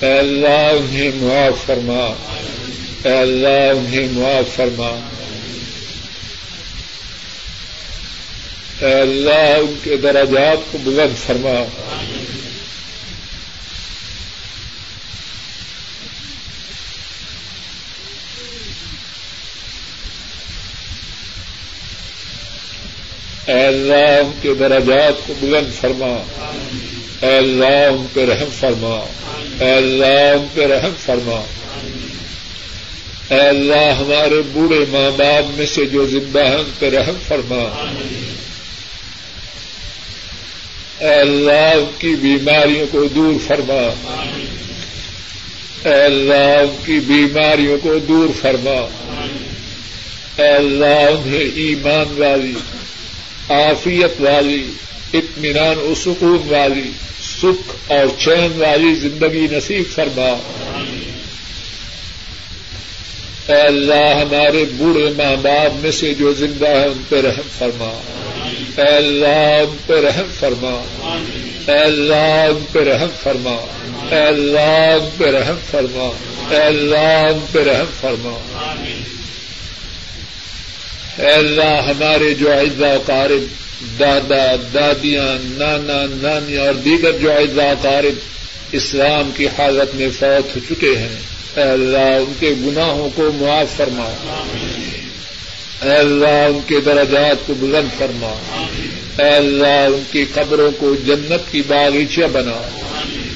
اے اللہ، انہیں معاف فرما۔ اے اللہ، انہیں معاف فرما۔ اے اللہ ان کے دراجات کو بلند فرما۔ اے اللہ ان کے دراجات کو بلند فرما۔ اے اللہ ان پہ رحم فرما۔ اے اللہ ان پہ رحم فرما۔ اے اللہ ہمارے بوڑھے ماں باپ میں سے جو زندہ ہیں، ان پہ رحم فرما۔ اے اللہ ان کی بیماریوں کو دور فرما۔ اے اللہ ان کی بیماریوں کو دور فرما۔ اے اللہ انہیں ایمان والی آفیت والی، اطمینان و سکون والی، سکھ اور چین والی زندگی نصیب فرما۔ اے اللہ ہمارے بوڑھے ماں باپ میں سے جو زندہ ہے ان پہ رحم فرما۔ اللہ پہ رحم فرما۔ اللہ پہ رحم فرما۔ اے اللہ پہ رحم فرما۔ اللہ پہ رحم فرما۔ اے اللہ، ہمارے جو اعزا قارب، دادا، دادیاں، نانا نانی اور دیگر جو اعزا قارب اسلام کی حالت میں فوت ہو چکے ہیں، اے اللہ، ان کے گناہوں کو معاف فرما۔ اے اللہ، ان کے درجات کو بلند فرما۔ اے اللہ، ان کی قبروں کو جنت کی باغیچہ بنا۔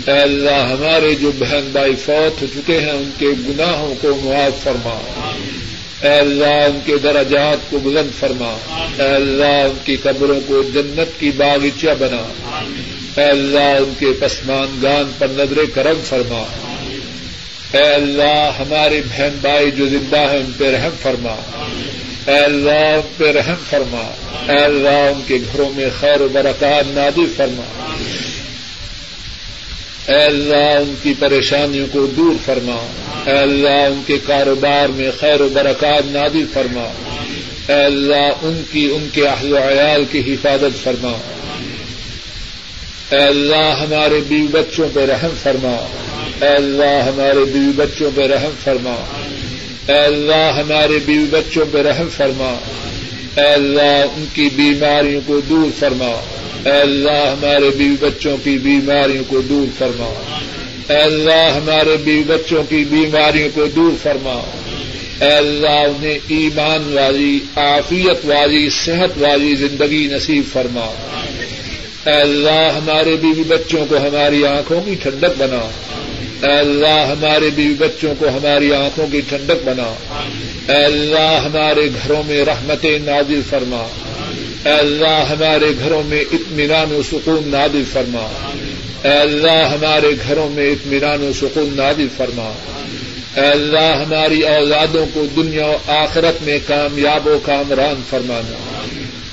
اے اللہ، ہمارے جو بہن بھائی فوت ہو چکے ہیں، ان کے گناہوں کو معاف فرما۔ اے اللہ، ان کے درجات کو بلند فرما۔ اے اللہ، ان کی قبروں کو جنت کی باغیچہ بنا۔ اے اللہ، ان کے پسمان گان پر نظر کرم فرما۔ اے اللہ، ہمارے بہن بھائی جو زندہ ہیں، ان پہ رحم فرما۔ اے اللہ ان پہ رحم فرما۔ اے اللہ ان کے گھروں میں خیر و برکات نادی فرما۔ اے اللہ ان کی پریشانیوں کو دور فرما۔ اے اللہ ان کے کاروبار میں خیر و برکات نادی فرما۔ اے اللہ ان کی ان کے اہل و عیال کی حفاظت فرما۔ اے اللہ ہمارے بیوی بچوں پہ رحم فرما۔ اے اللہ ہمارے بیوی بچوں پہ رحم فرما۔ اے اللہ ہمارے بیوی بچوں پہ رحم فرما۔ اے اللہ ان کی بیماریوں کو دور فرما۔ اے اللہ ہمارے بیوی بچوں کی بیماریوں کو دور فرما۔ اے اللہ ہمارے بیوی بچوں کی بیماریوں کو دور فرما۔ اے اللہ انہیں ایمان والی، عافیت والی، صحت والی زندگی نصیب فرما۔ اے اللہ ہمارے بیوی بچوں کو ہماری آنکھوں کی ٹھنڈک بنا۔ اے اللہ ہمارے بیوی بچوں کو ہماری آنکھوں کی ٹھنڈک بنا۔ اے اللہ ہمارے گھروں میں رحمت نازل فرما۔ اے اللہ ہمارے گھروں میں اطمینان و سکون نادل فرما۔ اے اللہ ہمارے گھروں میں اطمینان و سکون نادل فرما۔ اے اللہ ہماری اولادوں کو دنیا و آخرت میں کامیاب و کامران فرمانا۔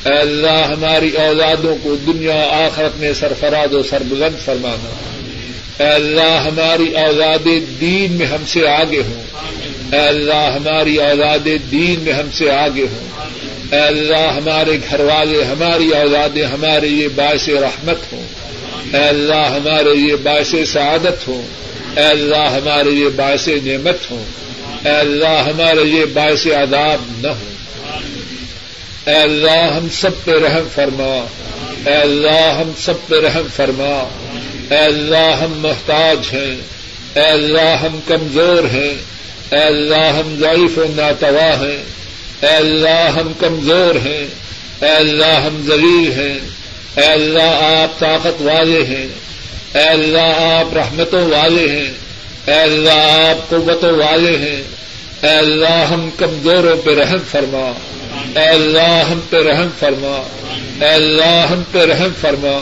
اے اللہ ہماری اولادوں کو دنیا و آخرت میں سرفراد و سربلند فرمانا۔ اے اللہ ہماری اولاد دین میں ہم سے آگے ہوں۔ اے اللہ ہماری اولاد دین میں ہم سے آگے ہوں۔ اے اللہ ہمارے گھر والے، ہماری اولادیں ہمارے یہ باعث رحمت ہوں۔ اے اللہ ہمارے یہ باعث سعادت ہوں۔ اے اللہ ہمارے یہ باعث نعمت ہوں۔ اے اللہ ہمارے یہ باعث عذاب نہ ہوں۔ اے اللہ ہم سب پہ رحم فرما۔ اے اللہ ہم سب پہ رحم فرما۔ اے اللہ ہم محتاج ہیں اے اللہ ہم کمزور ہیں اے اللہ ہم ضعیف و ناتوا ہیں اے اللہ ہم کمزور ہیں اے اللہ ہم ذلیل ہیں اے اللہ آپ طاقت والے ہیں اے اللہ آپ رحمتوں والے ہیں اے اللہ آپ قوتوں والے ہیں اے اللہ ہم کمزوروں پہ رحم فرما اے اللہ ہم پہ رحم فرما اے اللہ ہم پہ رحم فرما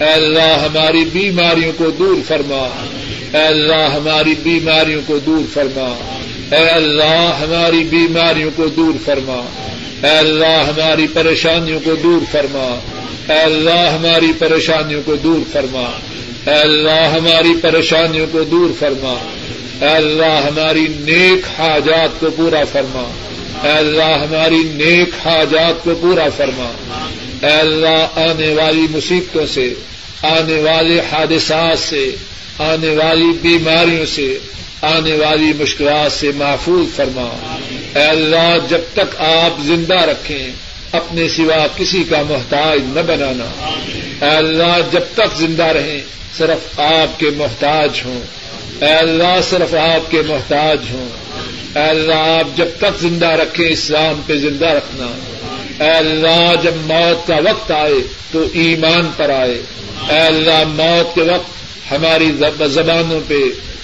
اے اللہ ہماری بیماریوں کو دور فرما۔ اے اللہ ہماری بیماریوں کو دور فرما۔ اے اللہ ہماری بیماریوں کو دور فرما۔ اے اللہ ہماری پریشانیوں کو دور فرما۔ اے اللہ ہماری پریشانیوں کو دور فرما۔ اے اللہ ہماری پریشانیوں کو دور فرما۔ اے اللہ ہماری نیک حاجات کو پورا فرما۔ اے اللہ ہماری نیک حاجات کو پورا فرما۔ اے اللہ، آنے والی مصیبتوں سے، آنے والے حادثات سے، آنے والی بیماریوں سے، آنے والی مشکلات سے محفوظ فرما۔ اے اللہ، جب تک آپ زندہ رکھیں، اپنے سوا کسی کا محتاج نہ بنانا۔ اے اللہ، جب تک زندہ رہیں، صرف آپ کے محتاج ہوں۔ اے اللہ، صرف آپ کے محتاج ہوں۔ اے اللہ، آپ جب تک زندہ رکھیں، اسلام پہ زندہ رکھنا۔ اے اللہ جب موت کا وقت آئے تو ایمان پر آئے۔ اے اللہ موت کے وقت ہماری زبانوں پہ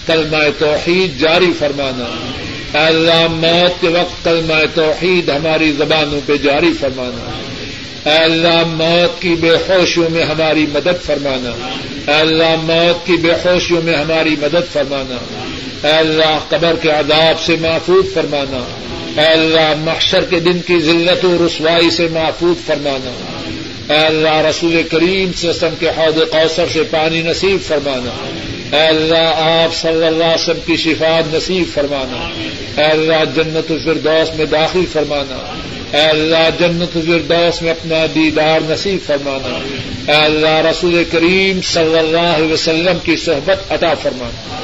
کلمہ توحید جاری فرمانا۔ اے اللہ موت کے وقت کلمہ توحید ہماری زبانوں پہ جاری فرمانا۔ اے اللہ موت کی بے ہوشیوں میں ہماری مدد فرمانا۔ اے اللہ موت کی بے ہوشیوں میں ہماری مدد فرمانا۔ اے اللہ، قبر کے عذاب سے محفوظ فرمانا۔ اے اللہ، محشر کے دن کی ذلت و رسوائی سے محفوظ فرمانا۔ اے اللہ، رسول کریم سے سم کے حوض کوثر سے پانی نصیب فرمانا۔ اے اللہ، آپ صلی اللہ علیہ وسلم کی شفاعت نصیب فرمانا۔ اے اللہ، جنت الفردوس میں داخل فرمانا۔ اے اللہ، جنت الفردوس میں اپنا دیدار نصیب فرمانا۔ اے اللہ، رسول کریم صلی اللہ علیہ وسلم کی صحبت عطا فرمانا۔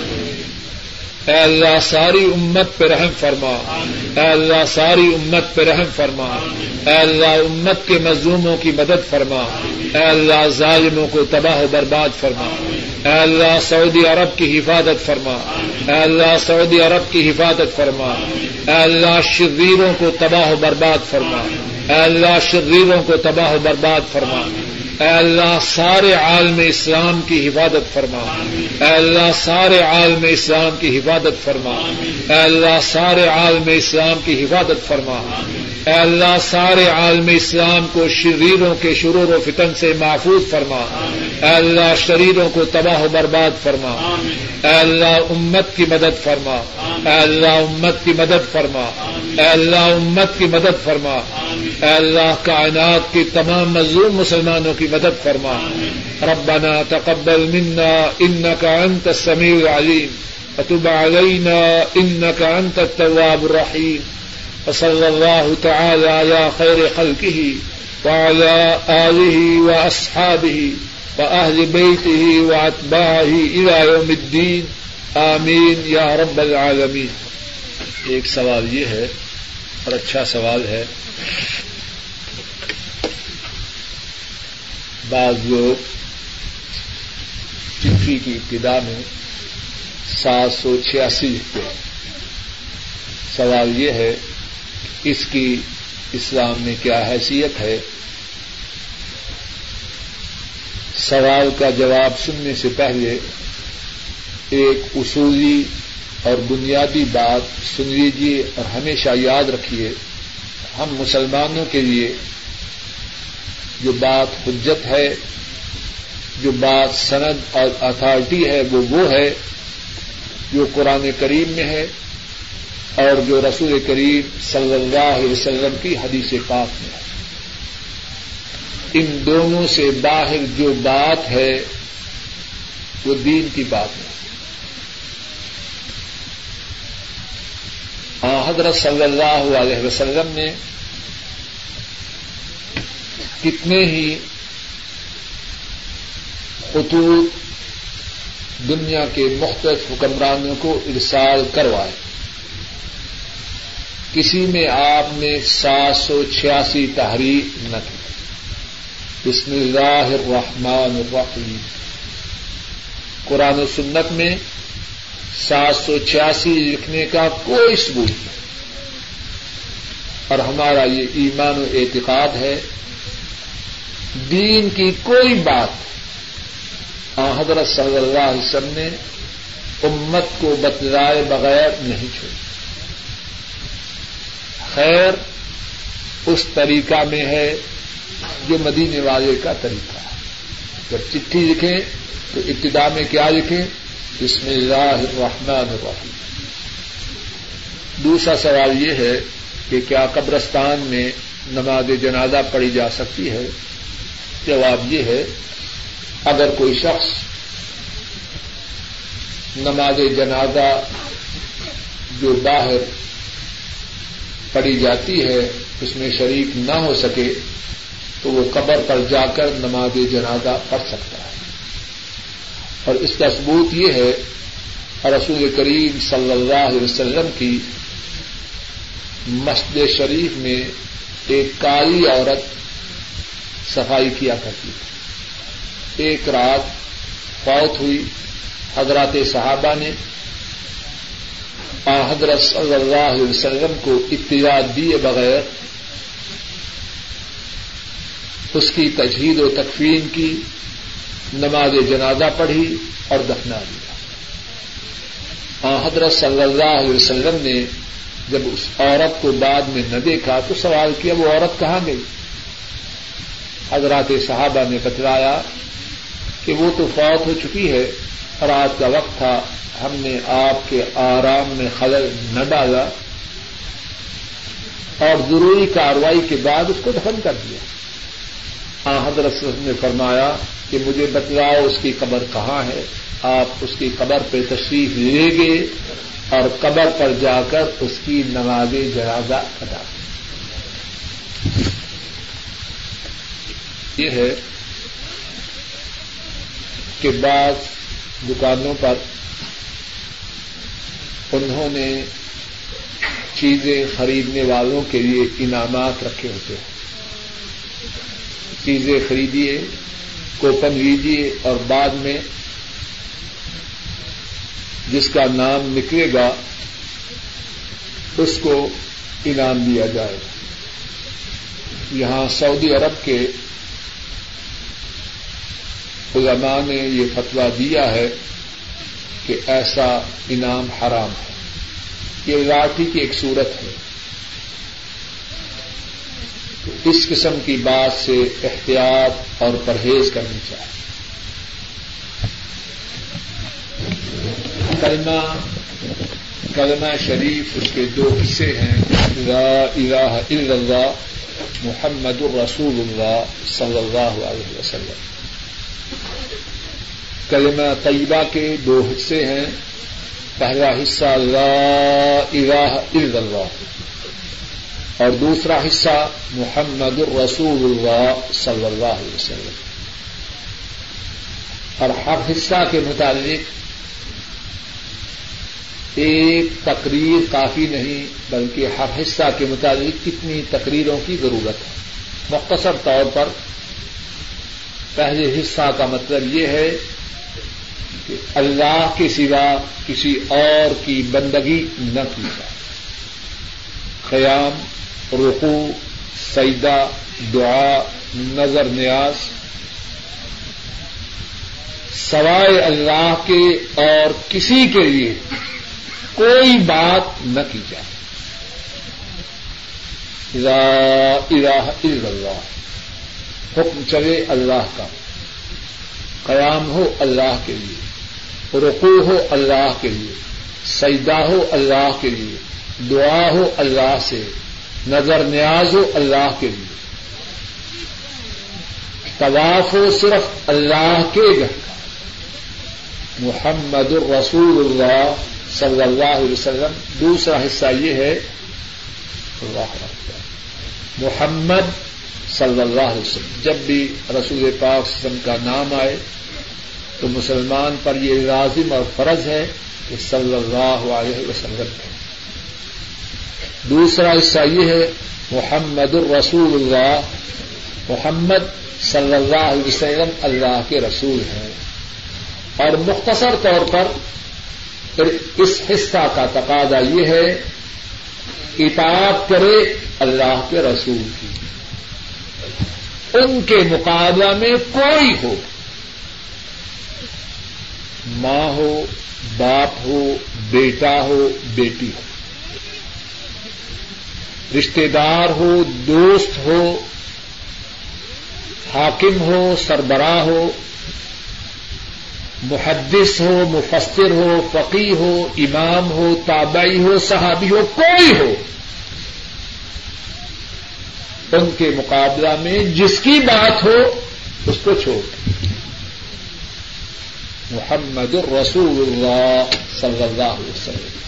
اے اللہ ساری امت پہ رحم فرما۔ اے اللہ ساری امت پہ رحم فرما۔ اے اللہ امت کے مظلوموں کی مدد فرما۔ اے اللہ ظالموں کو تباہ و برباد فرما۔ اے اللہ سعودی عرب کی حفاظت فرما۔ اے اللہ سعودی عرب کی حفاظت فرما۔ اے اللہ شریروں کو تباہ و برباد فرما۔ اے اللہ شریروں کو تباہ و برباد فرما۔ اے اللہ سارے عالم اسلام کی حفاظت فرما۔ اے اللہ سارے عالم اسلام کی حفاظت فرما۔ اے اللہ سارے عالم اسلام کی حفاظت فرما۔ اے اللہ سارے عالم اسلام کو شریروں کے شرور و فتن سے محفوظ فرما۔ اے اللہ شریروں کو تباہ و برباد فرما۔ اے اللہ امت کی مدد فرما۔ اے اللہ امت کی مدد فرما۔ اے اللہ امت کی مدد فرما۔ اے اللہ کائنات کی تمام مظلوم مسلمانوں کی مدد فرما۔ ربنا تقبل منا انك انت السميع العليم وتب علينا انك انت التواب الرحيم وصلى الله تعالى على خير خلقه وعلى آله وأصحابه وأهل بيته وأتباعه إلى يوم الدين آمین یا رب العالمین۔ ایک سوال یہ ہے اور اچھا سوال ہے۔ بعض لوگ چٹھی کی ابتدا میں سات سو چھیاسی لکھتے ہیں۔ سوال یہ ہے اس کی اسلام میں کیا حیثیت ہے؟ سوال کا جواب سننے سے پہلے ایک اصولی اور بنیادی بات سن لیجیے اور ہمیشہ یاد رکھیے، ہم مسلمانوں کے لیے جو بات حجت ہے، جو بات سند اور اتارٹی ہے، وہ وہ ہے جو قرآن کریم میں ہے اور جو رسول کریم صلی اللہ علیہ وسلم کی حدیث پاک میں ہے۔ ان دونوں سے باہر جو بات ہے، وہ دین کی بات ہے۔ حضرت صلی اللہ علیہ وسلم نے کتنے ہی خطوط دنیا کے مختلف حکمرانوں کو ارسال کروائے۔ کسی میں آپ نے سات سو چھیاسی تحریر نہ کی۔ بسم اللہ الرحمن الرحیم۔ قرآن و سنت میں سات سو چھیاسی لکھنے کا کوئی ثبوت نہیں۔ اور ہمارا یہ ایمان و اعتقاد ہے دین کی کوئی بات حضرت صلی اللہ علیہ وسلم نے امت کو بتلائے بغیر نہیں چھوڑی۔ خیر، اس طریقہ میں ہے جو مدینے والے کا طریقہ ہے۔ جب چٹھی لکھیں تو ابتدا میں کیا لکھیں؟ بسم اللہ الرحمن الرحیم۔ دوسرا سوال یہ ہے کہ کیا قبرستان میں نماز جنازہ پڑھی جا سکتی ہے؟ جواب یہ ہے، اگر کوئی شخص نماز جنازہ جو باہر پڑھی جاتی ہے، اس میں شریک نہ ہو سکے، تو وہ قبر پر جا کر نماز جنازہ پڑھ سکتا ہے۔ اور اس کا ثبوت یہ ہے رسول کریم صلی اللہ علیہ وسلم کی مسجد شریف میں ایک کالی عورت صفائی کیا کرتی تھی۔ ایک رات فوت ہوئی، حضرات صحابہ نے حضرت صلی اللہ علیہ وسلم کو اطلاع دیے بغیر اس کی تجہید و تکفین کی، نماز جنازہ پڑھی اور دفنا دیا۔ حضرت صلی اللہ علیہ وسلم نے جب اس عورت کو بعد میں نہ دیکھا تو سوال کیا، وہ عورت کہاں گئی؟ حضرات صحابہ نے بتلایا کہ وہ تو فوت ہو چکی ہے، رات کا وقت تھا، ہم نے آپ کے آرام میں خلل نہ ڈالا اور ضروری کاروائی کے بعد اس کو دفن کر دیا۔ حضرت نے فرمایا کہ مجھے بتلاؤ اس کی قبر کہاں ہے، آپ اس کی قبر پہ تشریف لے گے اور قبر پر جا کر اس کی نماز جنازہ ادا۔ یہ ہے کہ بعض دکانوں پر انہوں نے چیزیں خریدنے والوں کے لیے انعامات رکھے ہوتے ہیں۔ چیزیں خریدیے، کوپن لیجیے اور بعد میں جس کا نام نکلے گا، اس کو انعام دیا جائے۔ گا یہاں سعودی عرب کے علماء نے یہ فتوا دیا ہے کہ ایسا انعام حرام ہے۔ یہ لاٹھی کی ایک صورت ہے۔ اس قسم کی بات سے احتیاط اور پرہیز کرنی چاہیے۔ کلمہ کلمہ شریف اس کے دو حصے ہیں۔ لا الہ الا اللہ، محمد الرسول اللہ صلی اللہ علیہ وسلم۔ کلمہ طیبہ کے دو حصے ہیں۔ پہلا حصہ لا الہ الا اللہ اور دوسرا حصہ محمد الرسول اللہ صلی اللہ علیہ وسلم۔ اور ہر حصہ کے متعلق ایک تقریر کافی نہیں، بلکہ ہر حصہ کے متعلق کتنی تقریروں کی ضرورت ہے۔ مختصر طور پر پہلے حصہ کا مطلب یہ ہے کہ اللہ کے سوا کسی اور کی بندگی نہ کی جائے۔ قیام رقو سیدہ دعا، نظر نیاز، سوائے اللہ کے اور کسی کے لیے کوئی بات نہ کی جائے۔ لا الہ الا اللہ۔ حکم چلے اللہ کا۔ قیام ہو اللہ کے لیے۔ رقو ہو اللہ کے لیے، سجدہ ہو اللہ کے لیے، دعا ہو اللہ سے، نظر نیاز ہو اللہ کے لیے۔ طواف ہو صرف اللہ کے گھر کا۔ محمد الرسول اللہ صلی اللہ علیہ وسلم۔ دوسرا حصہ یہ ہے، اللہ محمد صلی اللہ علیہ وسلم۔ جب بھی رسول پاک وسلم کا نام آئے تو مسلمان پر یہ لازم اور فرض ہے کہ صلی اللہ علیہ وسلم ہے دوسرا حصہ یہ ہے، محمد الرسول اللہ۔ محمد صلی اللہ علیہ وسلم اللہ کے رسول ہیں۔ اور مختصر طور پر اس حصہ کا تقاضا یہ ہے، اطاعت کرے اللہ کے رسول کی۔ ان کے مقابلہ میں کوئی ہو۔ ماں ہو، باپ ہو، بیٹا ہو، بیٹی ہو۔ رشتے دار ہو، دوست ہو، حاکم ہو، سربراہ ہو، محدث ہو، مفسر ہو فقی ہو، امام ہو، تابعی ہو، صحابی ہو، کوئی ہو۔ ان کے مقابلہ میں جس کی بات ہو، اس کو چھوڑ۔ محمد الرسول اللہ صلی اللہ علیہ وسلم۔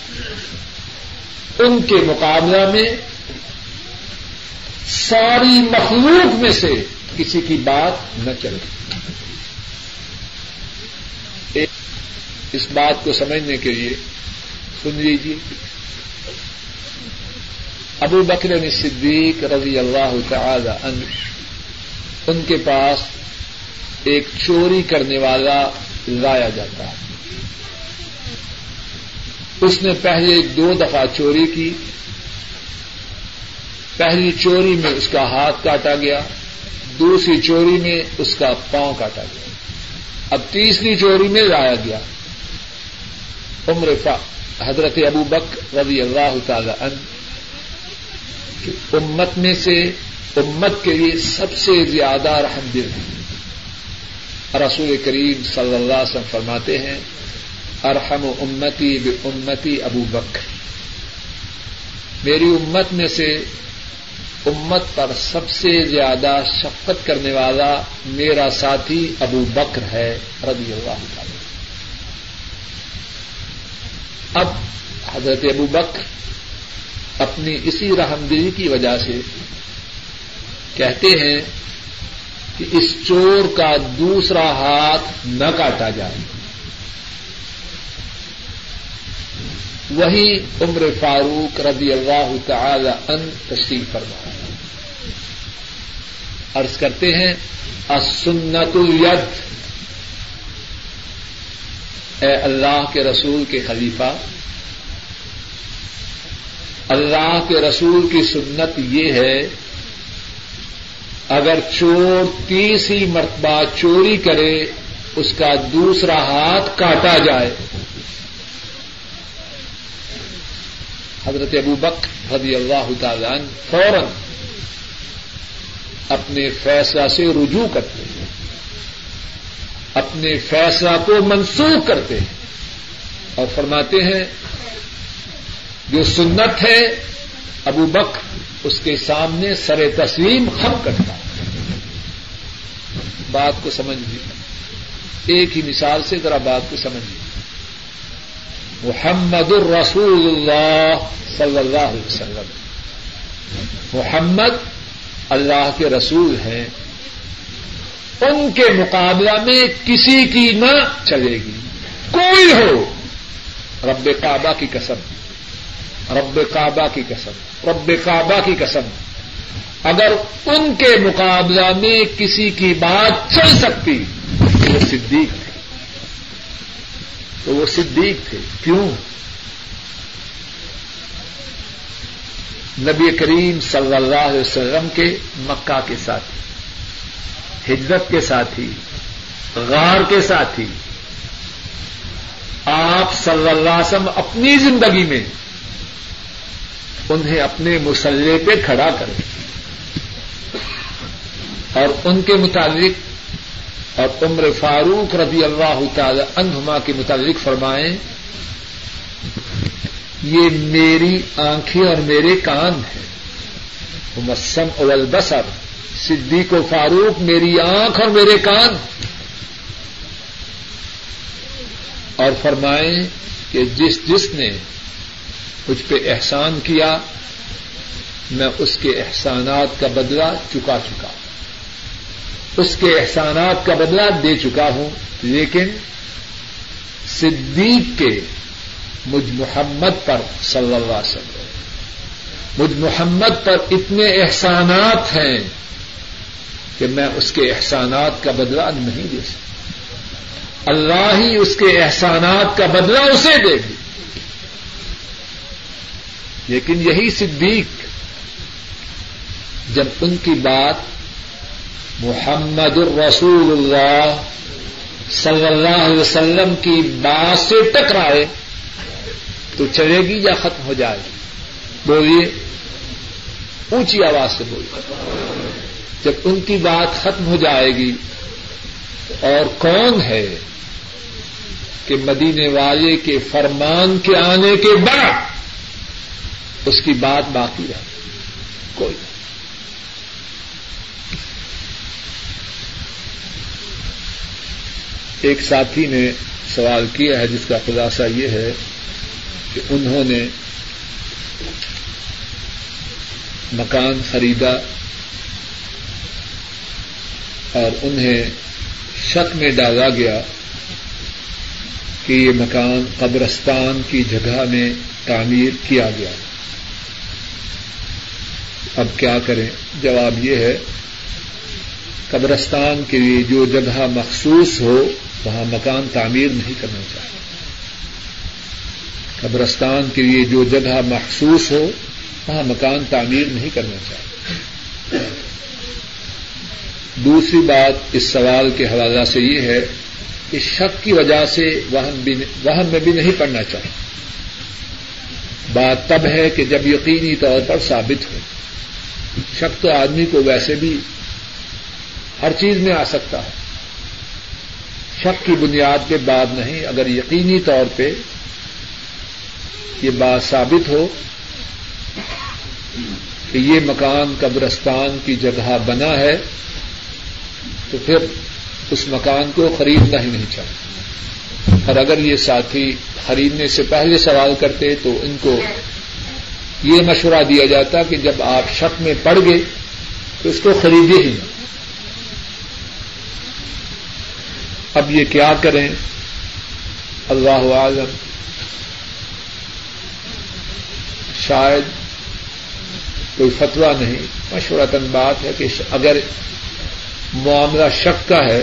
ان کے مقابلہ میں ساری مخلوق میں سے کسی کی بات نہ چلے۔ اس بات کو سمجھنے کے لیے سن لیجیے ابو بکر صدیق رضی اللہ تعالی عنہ، ان کے پاس ایک چوری کرنے والا لایا جاتا ہے۔ اس نے پہلے دو دفعہ چوری کی۔ پہلی چوری میں اس کا ہاتھ کاٹا گیا، دوسری چوری میں اس کا پاؤں کاٹا گیا۔ اب تیسری چوری میں لایا گیا۔ عمر حضرت ابو بک رضی اللہ تعالی عنہ امت میں سے، امت کے لیے سب سے زیادہ رحم دل ہے۔ رسول کریم صلی اللہ علیہ وسلم فرماتے ہیں، ارحم امتی بے امتی ابو بک میری امت میں سے امت پر سب سے زیادہ شفقت کرنے والا میرا ساتھی ابو بکر ہے، رضی اللہ تعالی۔ اب حضرت ابو بکر اپنی اسی رحمدلی کی وجہ سے کہتے ہیں کہ اس چور کا دوسرا ہاتھ نہ کاٹا جائے۔ وہی عمر فاروق رضی اللہ تعالی ان تشریف فرما عرض کرتے ہیں اسنت الید اے اللہ کے رسول کے خلیفہ، اللہ کے رسول کی سنت یہ ہے اگر چور تیسری مرتبہ چوری کرے، اس کا دوسرا ہاتھ کاٹا جائے۔ حضرت ابو بک رضی اللہ تعالی فوراً اپنے فیصلہ سے رجوع کرتے ہیں۔ اپنے فیصلہ کو منسوخ کرتے ہیں۔ اور فرماتے ہیں، جو سنت ہے، ابو بک اس کے سامنے سر تسلیم خم کرتا بات کو سمجھ لیجیے ایک ہی مثال سے ذرا بات کو سمجھ لیجیے محمد الرسول اللہ صلی اللہ علیہ وسلم۔ محمد اللہ کے رسول ہیں۔ ان کے مقابلہ میں کسی کی نہ چلے گی۔ کوئی ہو۔ رب کعبہ کی قسم۔ رب کعبہ کی قسم۔ رب کعبہ کی قسم۔ اگر ان کے مقابلہ میں کسی کی بات چل سکتی تو وہ صدیق تھے۔ تو وہ صدیق تھے۔ کیوں؟ نبی کریم صلی اللہ علیہ وسلم کے مکہ کے ساتھی، ہجرت کے ساتھی، غار کے ساتھی۔ آپ صلی اللہ علیہ وسلم اپنی زندگی میں انہیں اپنے مسلح پہ کھڑا کریں۔ اور ان کے متعلق اور عمر فاروق رضی اللہ تعالی عنہما کے متعلق فرمائیں، یہ میری آنکھیں اور میرے کان ہیں۔ مسم اول بسر صدیق و فاروق میری آنکھ اور میرے کان۔ اور فرمائیں کہ جس جس نے مجھ پہ احسان کیا، میں اس کے احسانات کا بدلہ چکا چکا اس کے احسانات کا بدلہ دے چکا ہوں، لیکن صدیق کے مجھ محمد پر صلی اللہ علیہ وسلم۔ مجھ محمد پر اتنے احسانات ہیں کہ میں اس کے احسانات کا بدلہ نہیں دے سکتا۔ اللہ ہی اس کے احسانات کا بدلہ اسے دے گی۔ لیکن یہی صدیق، جب ان کی بات محمد الرسول اللہ صلی اللہ علیہ وسلم کی بات سے ٹکرائے تو چلے گی یا ختم ہو جائے گی؟ بولیے، اونچی آواز سے بولیے۔ جب ان کی بات ختم ہو جائے گی اور کون ہے کہ مدینے والے کے فرمان کے آنے کے بعد اس کی بات باقی رہے؟ کوئی۔ ایک ساتھی نے سوال کیا ہے، جس کا خلاصہ یہ ہے کہ انہوں نے مکان خریدا اور انہیں شک میں ڈالا گیا کہ یہ مکان قبرستان کی جگہ میں تعمیر کیا گیا۔ اب کیا کریں؟ جواب یہ ہے قبرستان کے لیے جو جگہ مخصوص ہو، وہاں مکان تعمیر نہیں کرنا چاہیے۔ قبرستان کے لیے جو جگہ مخصوص ہو، وہاں مکان تعمیر نہیں کرنا چاہیے۔ دوسری بات اس سوال کے حوالہ سے یہ ہے کہ شک کی وجہ سے وہن میں بھی نہیں پڑنا چاہیے۔ بات تب ہے کہ جب یقینی طور پر ثابت ہو۔ شک تو آدمی کو ویسے بھی ہر چیز میں آ سکتا ہے شک کی بنیاد پہ بات نہیں، اگر یقینی طور پہ یہ بات ثابت ہو کہ یہ مکان قبرستان کی جگہ بنا ہے، تو پھر اس مکان کو خریدنا ہی نہیں چاہیے اور اگر یہ ساتھی خریدنے سے پہلے سوال کرتے تو ان کو یہ مشورہ دیا جاتا کہ جب آپ شک میں پڑ گئے تو اس کو خریدے ہی نہ۔ اب یہ کیا کریں؟ اللہ عالم شاید کوئی فتوا نہیں مشورتن بات ہے کہ اگر معاملہ شک کا ہے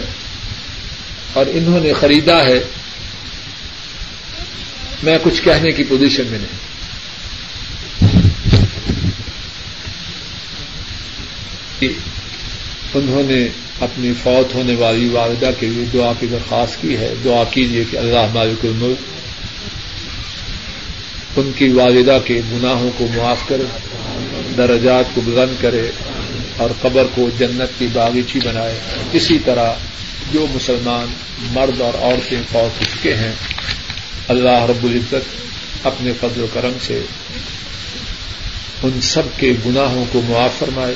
اور انہوں نے خریدا ہے، میں کچھ کہنے کی پوزیشن میں نہیں۔ جی، انہوں نے اپنی فوت ہونے والی والدہ کے لیے دعا کی درخواست کی ہے۔ دعا کیجیے کہ اللہ مالک الملک ان کی والدہ کے گناہوں کو معاف کرے، درجات کو بلند کرے اور قبر کو جنت کی باغیچی بنائے۔ اسی طرح جو مسلمان مرد اور عورتیں فوت ہو چکے ہیں، اللہ رب العزت اپنے فضل و کرم سے ان سب کے گناہوں کو معاف فرمائے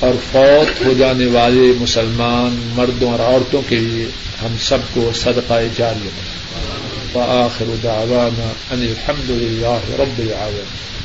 اور فوت ہو جانے والے مسلمان مردوں اور عورتوں کے لیے ہم سب کو صدقہ جاری بنائے دعوانا ان الحمد للہ رب العالمين